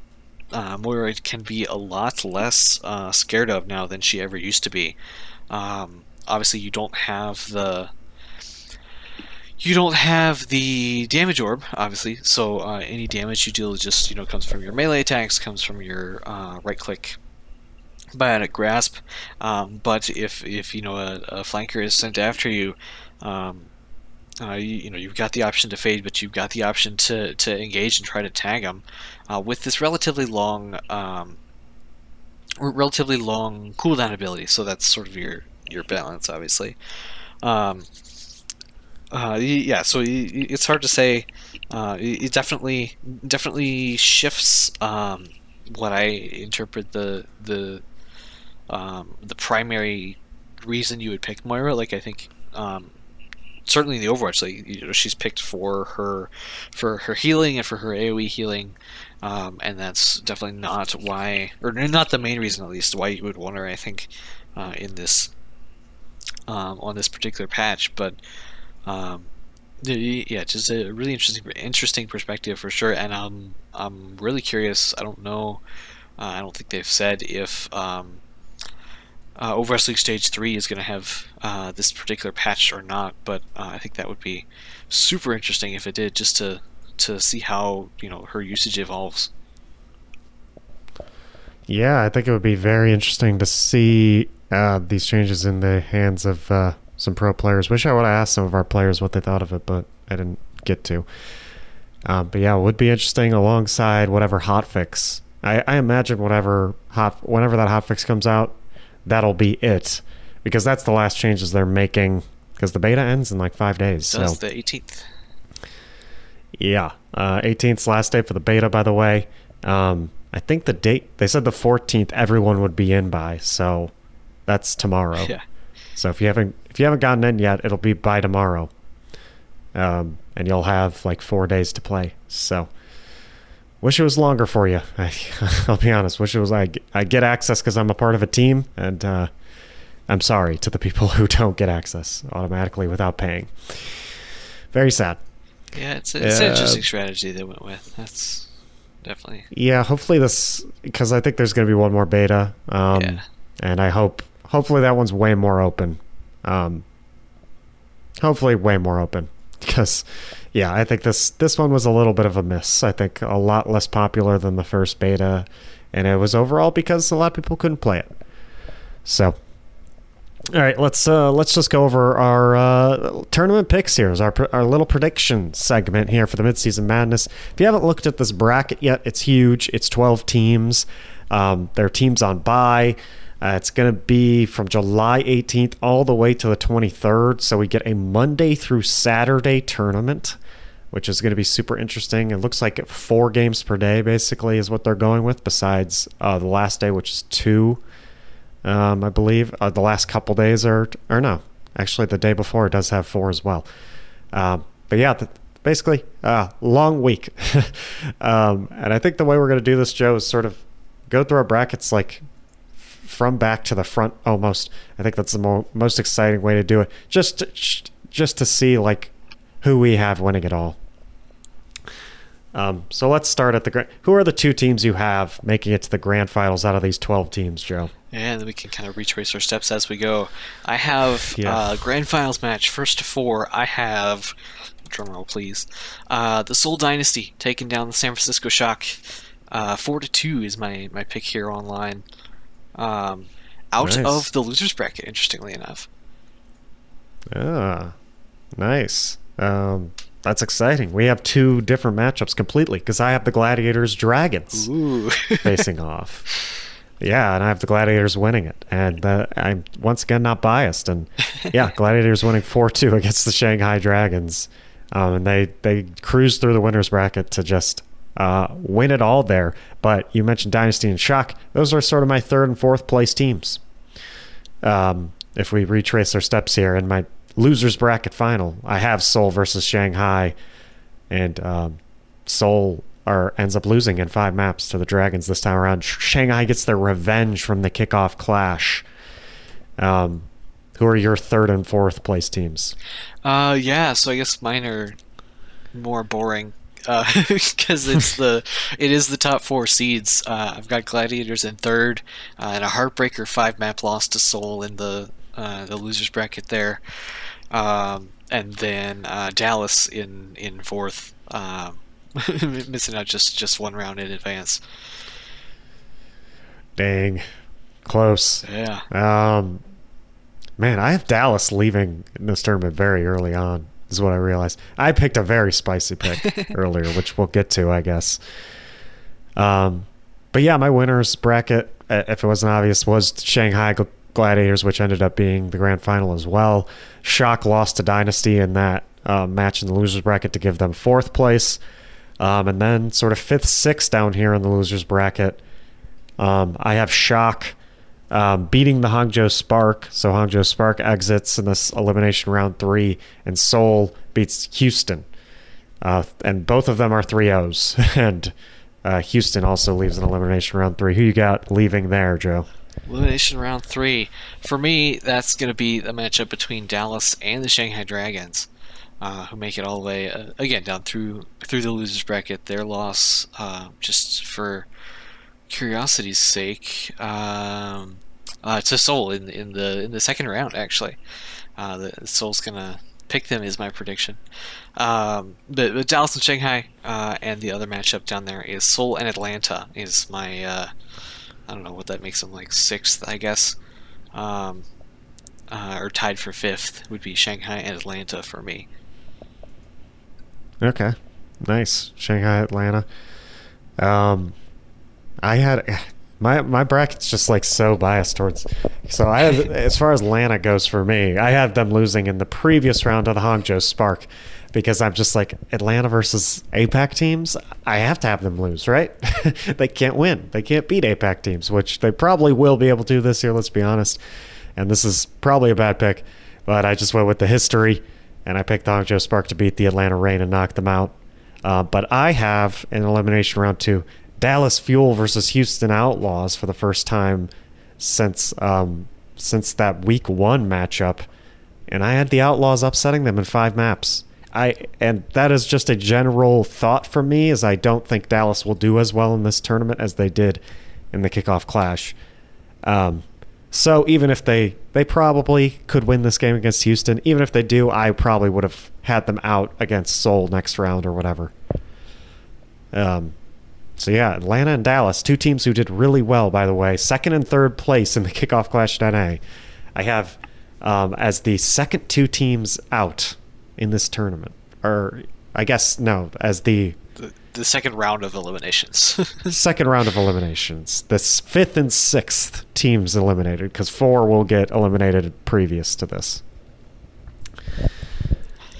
uh, Moira can be a lot less uh, scared of now than she ever used to be. Um, obviously, you don't have the you don't have the damage orb, obviously. So uh, any damage you deal just you know comes from your melee attacks, comes from your uh, right click biotic grasp. Um, but if if you know a, a, flanker is sent after you, um, uh, you, you, know, you've got the option to fade, but you've got the option to, to engage and try to tag them. Uh, with this relatively long, um, relatively long cooldown ability, so that's sort of your your balance, obviously. Um, uh, yeah, so it's hard to say. Uh, it definitely definitely shifts um, what I interpret the the um, the primary reason you would pick Moira. Like I think um, certainly in the Overwatch, like you know, she's picked for her for her healing and for her AOE healing, um, and that's definitely not why, or not the main reason at least why you would want her. I think uh, in this um, on this particular patch, but um, yeah, just a really interesting interesting perspective for sure. And I'm I'm really curious. I don't know. Uh, I don't think they've said if um, uh, League Stage 3 is going to have uh, this particular patch or not, but uh, I think that would be super interesting if it did, just to to see how you know her usage evolves. Yeah, I think it would be very interesting to see uh, these changes in the hands of uh, some pro players. Wish I would have asked some of our players what they thought of it, but I didn't get to. Um, but yeah, it would be interesting alongside whatever hotfix. I, I imagine whatever hot whenever that hotfix comes out, that'll be it because that's the last changes they're making because the beta ends in like five days. That's so. the 18th. Yeah, uh, 18th last day for the beta. By the way, um, I think the date they said the 14th everyone would be in by, so that's tomorrow. Yeah. So if you haven't if you haven't gotten in yet, it'll be by tomorrow, um, and you'll have like four days to play. So Wish it was longer for you. I, will be honest. Wish it was. I, I get access because I'm a part of a team, and uh, I'm sorry to the people who don't get access automatically without paying. Very sad. Yeah, it's, a, it's uh, an interesting strategy they went with. That's definitely. Yeah, hopefully this because I think there's going to be one more beta. Um, yeah. And I hope hopefully that one's way more open. Um, hopefully way more open because yeah, I think this this one was a little bit of a miss. I think a lot less popular than the first beta, and it was overall because a lot of people couldn't play it. So, all right, let's uh, let's just go over our uh, tournament picks here. Is our our little prediction segment here for the midseason madness. If you haven't looked at this bracket yet, it's huge. It's twelve teams. Um, there are teams on bye. Uh, it's going to be from July 18th all the way to the 23rd. So we get a Monday through Saturday tournament, which is going to be super interesting. It looks like four games per day, basically, is what they're going with, besides uh, the last day, which is two, um, I believe. Uh, the last couple days are, or no, actually, the day before it does have four as well. Um, but yeah, the, basically, uh, long week. um, and I think the way we're going to do this, Joe, is sort of go through our brackets like from back to the front almost. I think that's the mo- most exciting way to do it. Just to, just to see like who we have winning it all. Um, so let's start at the grand. Who are the two teams you have making it to the grand finals out of these twelve teams, Joe? And then we can kind of retrace our steps as we go. I have yeah. uh, grand finals match first to four. I have drumroll please. Uh, the Seoul Dynasty taking down the San Francisco Shock. Uh, four to two is my my pick here online. Um, out Nice. of the losers bracket, interestingly enough. Ah, nice. Um, that's exciting. We have two different matchups completely because I have the Gladiators Dragons facing off. Yeah, and I have the Gladiators winning it, and uh, I'm once again not biased. And yeah, Gladiators winning four two against the Shanghai Dragons, um, and they they cruise through the winners bracket to just uh, win it all there. But you mentioned Dynasty and Shock; those are sort of my third and fourth place teams. Um, if we retrace our steps here in my losers bracket final, I have Seoul versus Shanghai, and um, Seoul are ends up losing in five maps to the Dragons this time around. Shanghai gets their revenge from the kickoff clash. Um, who are your third and fourth place teams? Uh, yeah. So I guess mine are more boring because it's the it is the top four seeds. Uh, I've got Gladiators in third, uh, and a heartbreaker five map loss to Seoul in the uh, the losers bracket there, um, and then uh, Dallas in in fourth, um, missing out just just one round in advance. Dang, close. Yeah. Um, man, I have Dallas leaving in this tournament very early on. Is what I realized. I picked a very spicy pick earlier, which we'll get to, I guess. Um, but yeah, my winners bracket, uh, if it wasn't obvious, was Shanghai Gladiators, which ended up being the grand final as well. Shock lost to Dynasty in that uh, match in the losers bracket to give them fourth place, um, and then sort of fifth, sixth down here in the losers bracket. Um, I have Shock um, beating the Hangzhou Spark. So Hangzhou Spark exits in this elimination round three, and Seoul beats Houston. Uh, and both of them are 3 O's. and uh, Houston also leaves in elimination round three. Who you got leaving there, Joe? Elimination round three. For me, that's going to be the matchup between Dallas and the Shanghai Dragons, uh, who make it all the way uh, again down through through the losers bracket. Their loss, uh, just for curiosity's sake, um, uh, to Seoul in in the in the second round. Actually, uh, the Seoul's gonna pick them is my prediction. Um, but, but Dallas and Shanghai, uh, and the other matchup down there is Seoul and Atlanta is my. Uh, I don't know what that makes them like sixth, I guess. Um, uh, or tied for fifth would be Shanghai and Atlanta for me. Okay, nice. Shanghai, Atlanta. Um, I had my my bracket's just like so biased towards. So I have, as far as Atlanta goes for me, I have them losing in the previous round of the Hangzhou Spark because I'm just like Atlanta versus APAC teams. I have to have them lose, right? they can't win. They can't beat APAC teams, which they probably will be able to this year. Let's be honest. And this is probably a bad pick, but I just went with the history, and I picked the Hangzhou Spark to beat the Atlanta Reign and knock them out. Uh, but I have in elimination round two Dallas Fuel versus Houston Outlaws for the first time since um, since that week one matchup, and I had the Outlaws upsetting them in five maps. I and that is just a general thought from me, as I don't think Dallas will do as well in this tournament as they did in the kickoff clash. Um, so even if they they probably could win this game against Houston, even if they do, I probably would have had them out against Seoul next round or whatever. Um, so yeah, Atlanta and Dallas, two teams who did really well, by the way, second and third place in the kickoff clash NA. I have um, as the second two teams out in this tournament, or I guess no, as the The, the second round of eliminations. second round of eliminations. The fifth and sixth teams eliminated because four will get eliminated previous to this.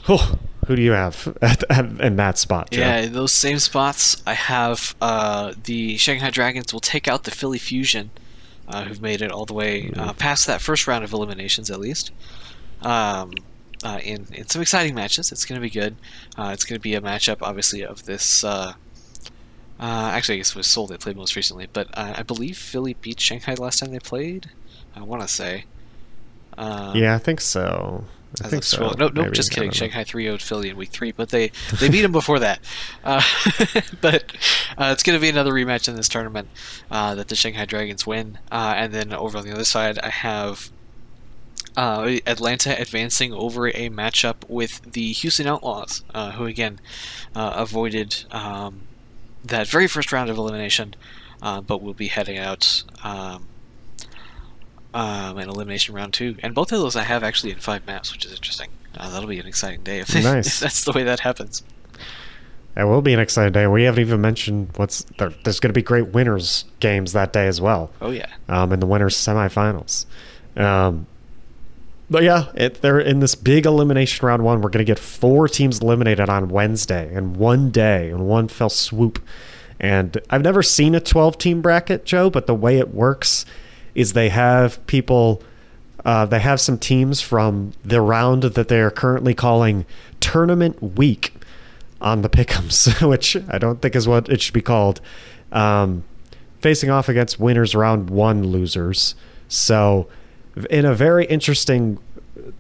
Oh, who do you have at, at, in that spot? Joe? yeah, in those same spots, I have uh, the Shanghai Dragons will take out the Philly Fusion, uh, who've made it all the way uh, past that first round of eliminations at least. Um, uh, in in some exciting matches, it's going to be good. Uh, it's going to be a matchup, obviously, of this. Uh, uh, actually, I guess it was Seoul they played most recently, but uh, I believe Philly beat Shanghai last time they played. I want to say. Um, yeah, I think so. I as think so. scroll- No, nope, Maybe, just kidding. Shanghai 3 0'd Philly in week three, but they, they beat him before that. Uh, but uh, it's going to be another rematch in this tournament uh, that the Shanghai Dragons win. Uh, and then over on the other side, I have uh, Atlanta advancing over a matchup with the Houston Outlaws, uh, who again uh, avoided um, that very first round of elimination, uh, but will be heading out um, um, in elimination round two. And both of those I have actually in five maps, which is interesting. Uh, that'll be an exciting day if, Nice. if that's the way that happens. It will be an exciting day. We haven't even mentioned what's there, there's going to be great winners games that day as well. Oh yeah. um, in the winners semifinals. Um, but yeah, it, they're in this big elimination round one. We're going to get four teams eliminated on Wednesday in one day in one fell swoop. And I've never seen a 12 team bracket, Joe, but the way it works is they have people, uh, they have some teams from the round that they are currently calling Tournament Week on the pick'ems, which I don't think is what it should be called. Um, facing off against winners round one losers. So, in a very interesting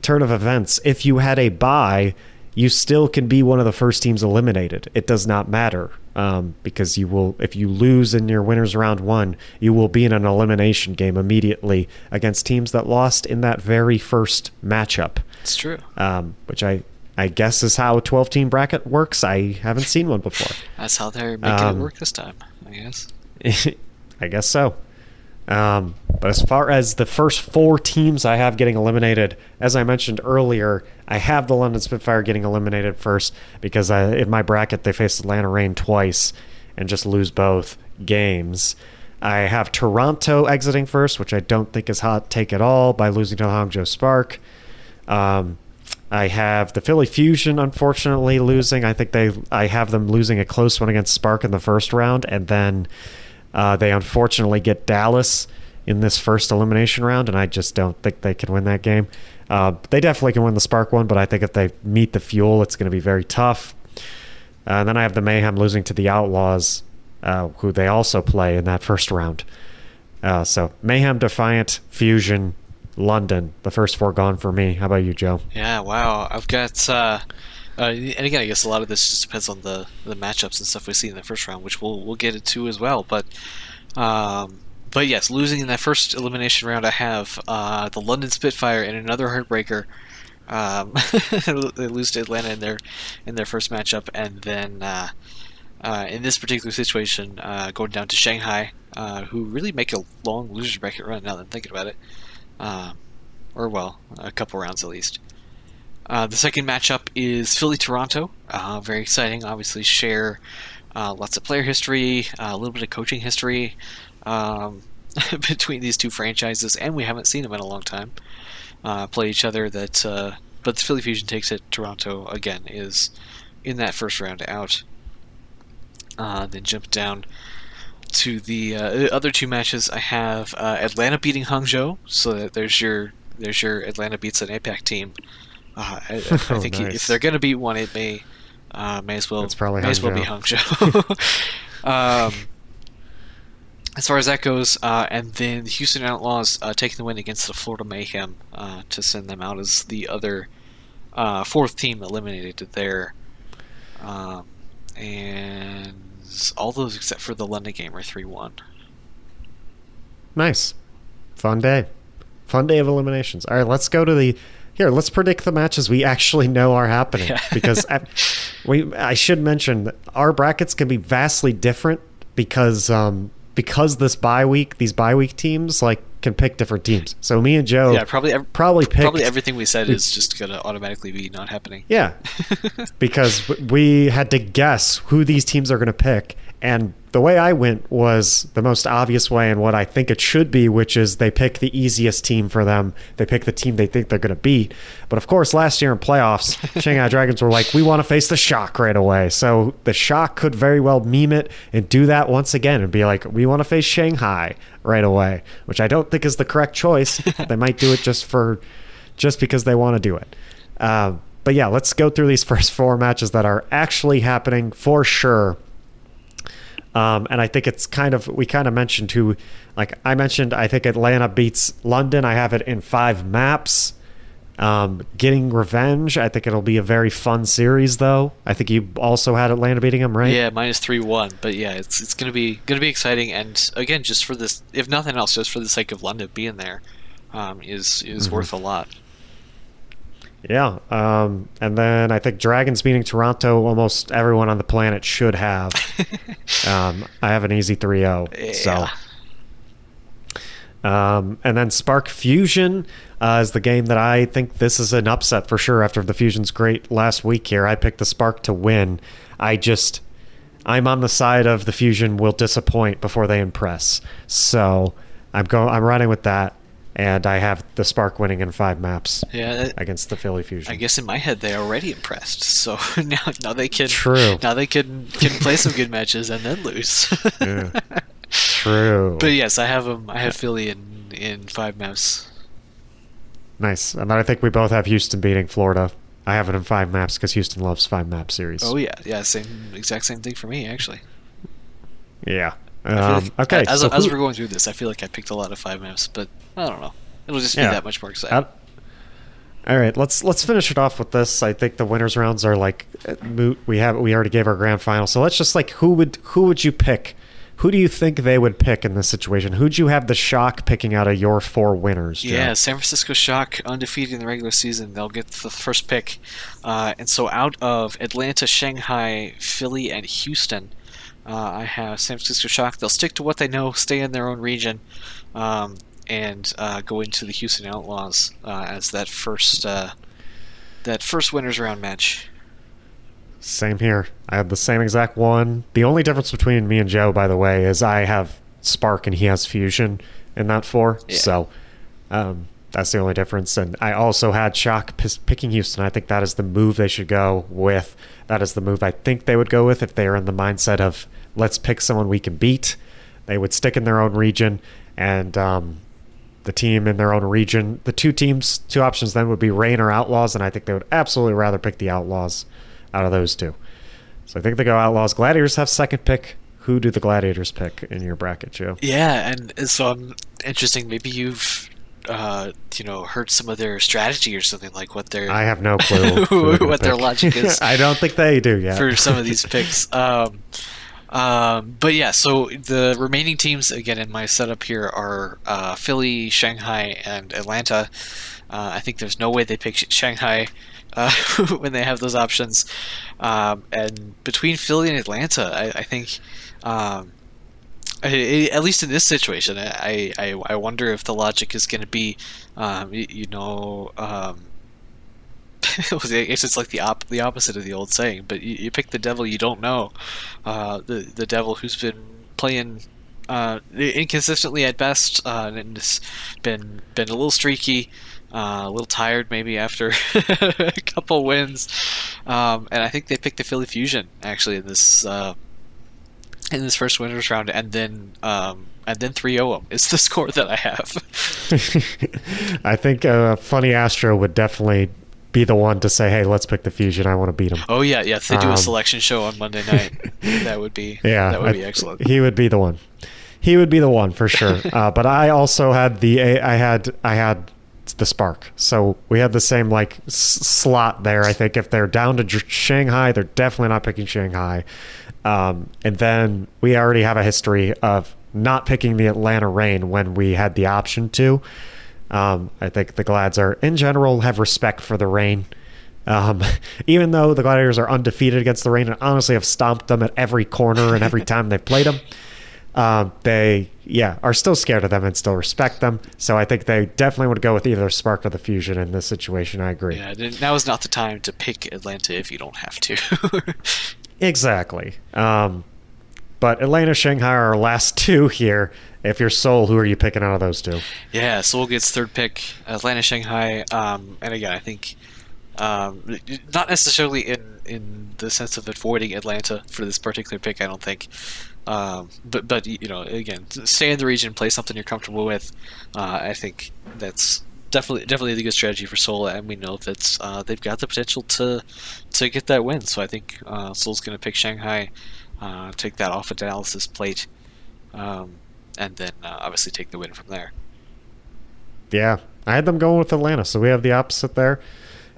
turn of events, if you had a bye, you still can be one of the first teams eliminated. It does not matter um, because you will, if you lose in your winners round one, you will be in an elimination game immediately against teams that lost in that very first matchup. It's true. Um, which I, I guess is how a 12 team bracket works. I haven't seen one before. That's how they're making Um, it work this time, I guess. I guess so. Um, but as far as the first four teams I have getting eliminated, as I mentioned earlier, I have the London Spitfire getting eliminated first because I, in my bracket they faced Atlanta Reign twice and just lose both games. I have Toronto exiting first, which I don't think is hot take at all by losing to Hangzhou Spark. Um, I have the Philly Fusion, unfortunately, losing. I think they, I have them losing a close one against Spark in the first round, and then uh, they unfortunately get Dallas in this first elimination round, and I just don't think they can win that game. Uh, they definitely can win the Spark one, but I think if they meet the Fuel, it's going to be very tough. Uh, and then I have the Mayhem losing to the Outlaws, uh, who they also play in that first round. Uh, so Mayhem, Defiant, Fusion, London, the first four gone for me. How about you, Joe? Yeah, wow. I've got, uh, uh, and again, I guess a lot of this just depends on the, the matchups and stuff we see in the first round, which we'll we'll get into as well. But, um, but yes, losing in that first elimination round, I have uh, the London Spitfire and another heartbreaker. Um, they lose to Atlanta in their in their first matchup, and then uh, uh, in this particular situation, uh, going down to Shanghai, uh, who really make a long loser bracket run. Now that I'm thinking about it, um, or well, a couple rounds at least. Uh, the second matchup is Philly Toronto. Very exciting. Obviously, share lots of player history, a little bit of coaching history um, between these two franchises, and we haven't seen them in a long time uh, play each other. That, uh, but the Philly Fusion takes it. Toronto again is in that first round out. Uh, then jump down to the uh, other two matches. I have uh, Atlanta beating Hangzhou, so that there's your there's your Atlanta beats an APAC team. Uh, I, I Oh, think nice. if they're going to beat one, it may uh, may as well It's probably may as well be Hangzhou. um, as far as that goes, uh, and then the Houston Outlaws uh, taking the win against the Florida Mayhem uh, to send them out as the other uh, fourth team eliminated there. Um, and all those except for the London game are three one. Nice. Fun day. Fun day of eliminations. All right, let's go to the here. Let's predict the matches we actually know are happening Yeah. because I, we I should mention that our brackets can be vastly different because um because this bye week these bye week teams like can pick different teams. So me and Joe yeah, probably ev- probably picked probably everything we said is just gonna automatically be not happening. Yeah, because we had to guess who these teams are going to pick, and the way I went was the most obvious way and what I think it should be, which is they pick the easiest team for them. They pick the team they think they're going to beat. But of course, last year in playoffs, Shanghai Dragons were like, we want to face the Shock right away. So the Shock could very well meme it and do that once again and be like, we want to face Shanghai right away, which I don't think is the correct choice. they might do it just for just because they want to do it. Uh, but yeah, let's go through these first four matches that are actually happening for sure. Um, and I think it's kind of we kind of mentioned who, like I mentioned, I think Atlanta beats London. I have it in five maps. Um, getting revenge. I think it'll be a very fun series, though. I think you also had Atlanta beating them, right? Yeah, minus three one. But yeah, it's it's gonna be gonna be exciting, and again, just for this, if nothing else, just for the sake of London being there, um, is is Mm-hmm. worth a lot. Yeah, um, and then I think Dragons beating Toronto. Almost everyone on the planet should have. um, I have an easy 3-0. Yeah. So, um, and then Spark Fusion uh, is the game that I think this is an upset for sure. After the Fusion's great last week here, I picked the Spark to win. I just I'm on the side of the Fusion will disappoint before they impress. So I'm going. I'm running with that, and I have the Spark winning in five maps Yeah, that- against the Philly Fusion. I guess in my head they're already impressed. So now now they can True. now they can can play some good matches and then lose. Yeah. True. But yes, I have them. I have Philly in in five maps. nice. And then I think we both have Houston beating Florida. I have it in five maps because Houston loves five map series. Oh yeah, yeah, same exact same thing for me actually. yeah. Um, like- okay. As, so as who- we're going through this, I feel like I picked a lot of five maps, but I don't know. It'll just be Yeah. that much more exciting. Uh, all right, let's let's finish it off with this. I think the winners rounds are like moot. We have we already gave our grand final, so let's just like who would who would you pick? Who do you think they would pick in this situation? Who'd you have the shock picking out of your four winners? Joe? Yeah, San Francisco Shock undefeated in the regular season. They'll get the first pick, uh, and so out of Atlanta, Shanghai, Philly, and Houston, uh, I have San Francisco Shock. They'll stick to what they know, stay in their own region, um, and uh, go into the Houston Outlaws uh, as that first uh, that first winners round match. Same here. I have the same exact one. The only difference between me and Joe, by the way, is I have Spark and he has Fusion in that four. Yeah. So um, that's the only difference. And I also had Shock p- picking Houston. I think that is the move they should go with. That is the move I think they would go with if they are in the mindset of let's pick someone we can beat. They would stick in their own region and um, the team in their own region. The two teams, two options then would be Reign or Outlaws, and I think they would absolutely rather pick the Outlaws out of those two. So I think they go Outlaws. Gladiators have second pick. Who do the Gladiators pick in your bracket, Joe? Yeah, and so I'm interesting. Maybe you've uh, you know heard some of their strategy or something like what their I have no clue who they're gonna what their logic is. I don't think they do yet. for some of these picks. Um, um, but yeah, so the remaining teams again in my setup here are uh, Philly, Shanghai, and Atlanta. Uh, I think there's no way they pick Shanghai uh, when they have those options. Um, and between Philly and Atlanta, I, I think. Um, I- at least in this situation, I, I, I wonder if the logic is going to be, um, you, you know, it's like the op- the opposite of the old saying. But you, you pick the devil you don't know, uh, the the devil who's been playing uh, inconsistently at best, uh, and has been been a little streaky, uh, a little tired maybe after a couple wins, um, and I think they picked the Philly Fusion actually in this uh, in this first winners round, and then um, and then 3-0 them is the score that I have. I think uh, Funnyastro would definitely be the one to say, "Hey, let's pick the Fusion. I want to beat them." Oh yeah, yeah. If they do Um, a selection show on Monday night, that would be Yeah, that would I- be excellent. He would be the one. He would be the one for sure. uh, but I also had the I had I had the spark. So we had the same like s- slot there. I think if they're down to J- Shanghai, they're definitely not picking Shanghai. Um, and then we already have a history of not picking the Atlanta Reign when we had the option to. Um, I think the Glads are in general have respect for the Reign. Um, even though the Gladiators are undefeated against the Reign and honestly have stomped them at every corner and every time they've played them, um, they yeah are still scared of them and still respect them. So I think they definitely would go with either Spark or the Fusion in this situation. I agree. Yeah, now is not the time to pick Atlanta if you don't have to. Exactly. Um, but Atlanta, Shanghai are our last two here. If you're Seoul, who are you picking out of those two? yeah, Seoul gets third pick. Atlanta, Shanghai, um, and again, I think um, not necessarily in in the sense of avoiding Atlanta for this particular pick. I don't think. Um, but but you know, again, stay in the region, play something you're comfortable with. Uh, I think that's definitely definitely the good strategy for Seoul, and we know that uh, they've got the potential to to get that win. So I think uh, Seoul's going to pick Shanghai, uh, take that off of Dallas's plate, um, and then uh, obviously take the win from there. Yeah, I had them going with Atlanta, so we have the opposite there.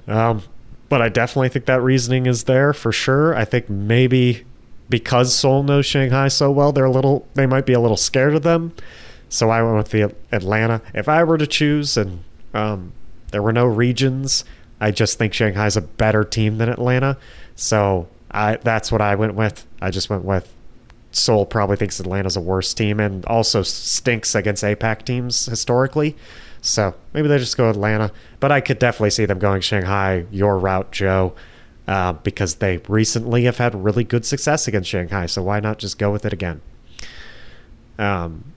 Um, but I definitely think that reasoning is there for sure. I think maybe because Seoul knows Shanghai so well, they're a little, they might be a little scared of them. So I went with the Atlanta. If I were to choose, and um, there were no regions, I just think Shanghai's a better team than Atlanta. So I that's what I went with. I just went with Seoul probably thinks Atlanta's a worse team and also stinks against APAC teams historically. So maybe they just go Atlanta. But I could definitely see them going Shanghai, your route, Joe, uh, because they recently have had really good success against Shanghai. So why not just go with it again? Um,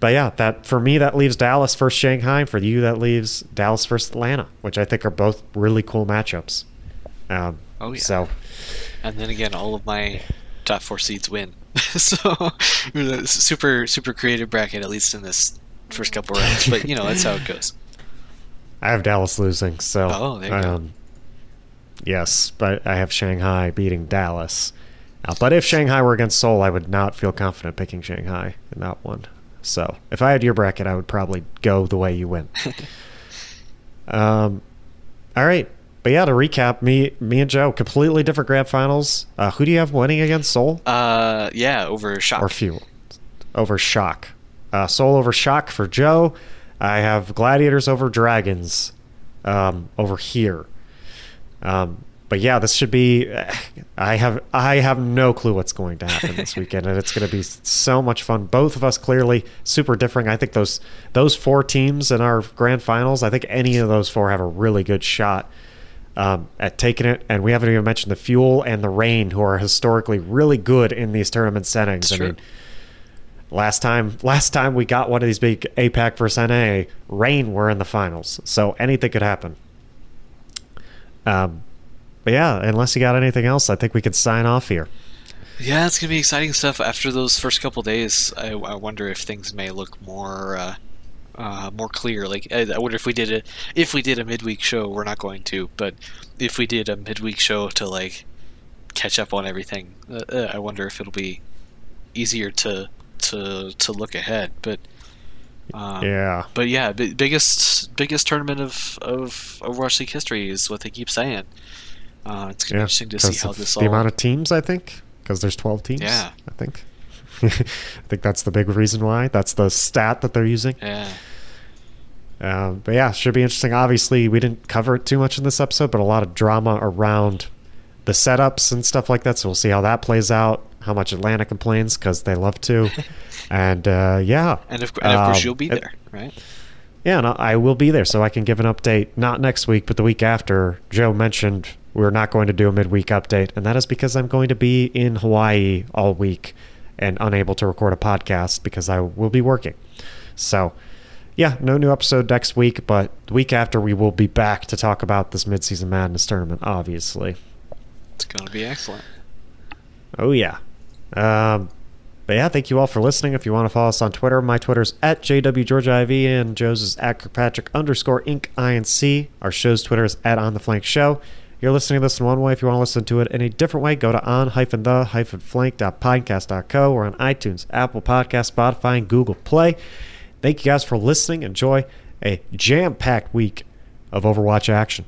but yeah, that for me that leaves Dallas versus Shanghai. For you, that leaves Dallas versus Atlanta, which I think are both really cool matchups. Um, Oh, yeah. So And then again, all of my top four seeds win. so super super creative bracket at least in this first couple rounds. But you know that's how it goes. I have Dallas losing. So Oh, there you go. um, yes, but I have Shanghai beating Dallas. Now, but if Shanghai were against Seoul, I would not feel confident picking Shanghai in that one. So if I had your bracket, I would probably go the way you went. um, all right. But yeah, to recap, me, me and Joe, completely different grand finals. Uh, who do you have winning against Seoul Uh, yeah, over shock. or Fuel? Over Shock. Uh, Seoul over Shock for Joe. I have Gladiators over Dragons um, over here. Um, but yeah, this should be. I have I have no clue what's going to happen this weekend, and it's going to be so much fun. Both of us clearly super different. I think those those four teams in our grand finals. I think any of those four have a really good shot um, at taking it. And we haven't even mentioned the Fuel and the Reign, who are historically really good in these tournament settings. It's I true. mean, last time last time we got one of these big APAC versus NA, Reign were in the finals, so anything could happen. Um, but yeah, unless you got anything else, I think we could sign off here. Yeah, it's gonna be exciting stuff. After those first couple days, I, I wonder if things may look more uh, uh, more clear. Like I, I wonder if we did a if we did a midweek show. We're not going to, but if we did a midweek show to like catch up on everything, uh, uh, I wonder if it'll be easier to to to look ahead. But um, yeah, but yeah, bi- biggest biggest tournament of of Overwatch League history is what they keep saying. Uh, it's gonna yeah. be interesting to see how this the all. amount of teams, I think, because there's 12 teams. Yeah. I think. I think that's the big reason why. That's the stat that they're using. yeah. Um, but yeah, should be interesting. Obviously, we didn't cover it too much in this episode, but a lot of drama around the setups and stuff like that. So we'll see how that plays out. How much Atlanta complains because they love to, and uh, yeah, And of, and of course, Um, you'll be it- there, right? yeah, and I I will be there, so I can give an update. Not next week, but the week after. Joe mentioned we're not going to do a midweek update, and that is because I'm going to be in Hawaii all week and unable to record a podcast because I will be working. So, yeah, no new episode next week, but the week after we will be back to talk about this midseason madness tournament. Obviously, It's going to be excellent. Oh yeah. Um, but yeah, thank you all for listening. If you want to follow us on Twitter, my Twitter's at JWGeorgeIV and Joe's is at Kirkpatrick underscore Inc. INC. Our show's Twitter is at On The Flank Show. You're listening to this in one way. If you want to listen to it in a different way, go to on-the-flank.podcast.co or on iTunes, Apple Podcast, Spotify, and Google Play. Thank you guys for listening. Enjoy a jam-packed week of Overwatch action.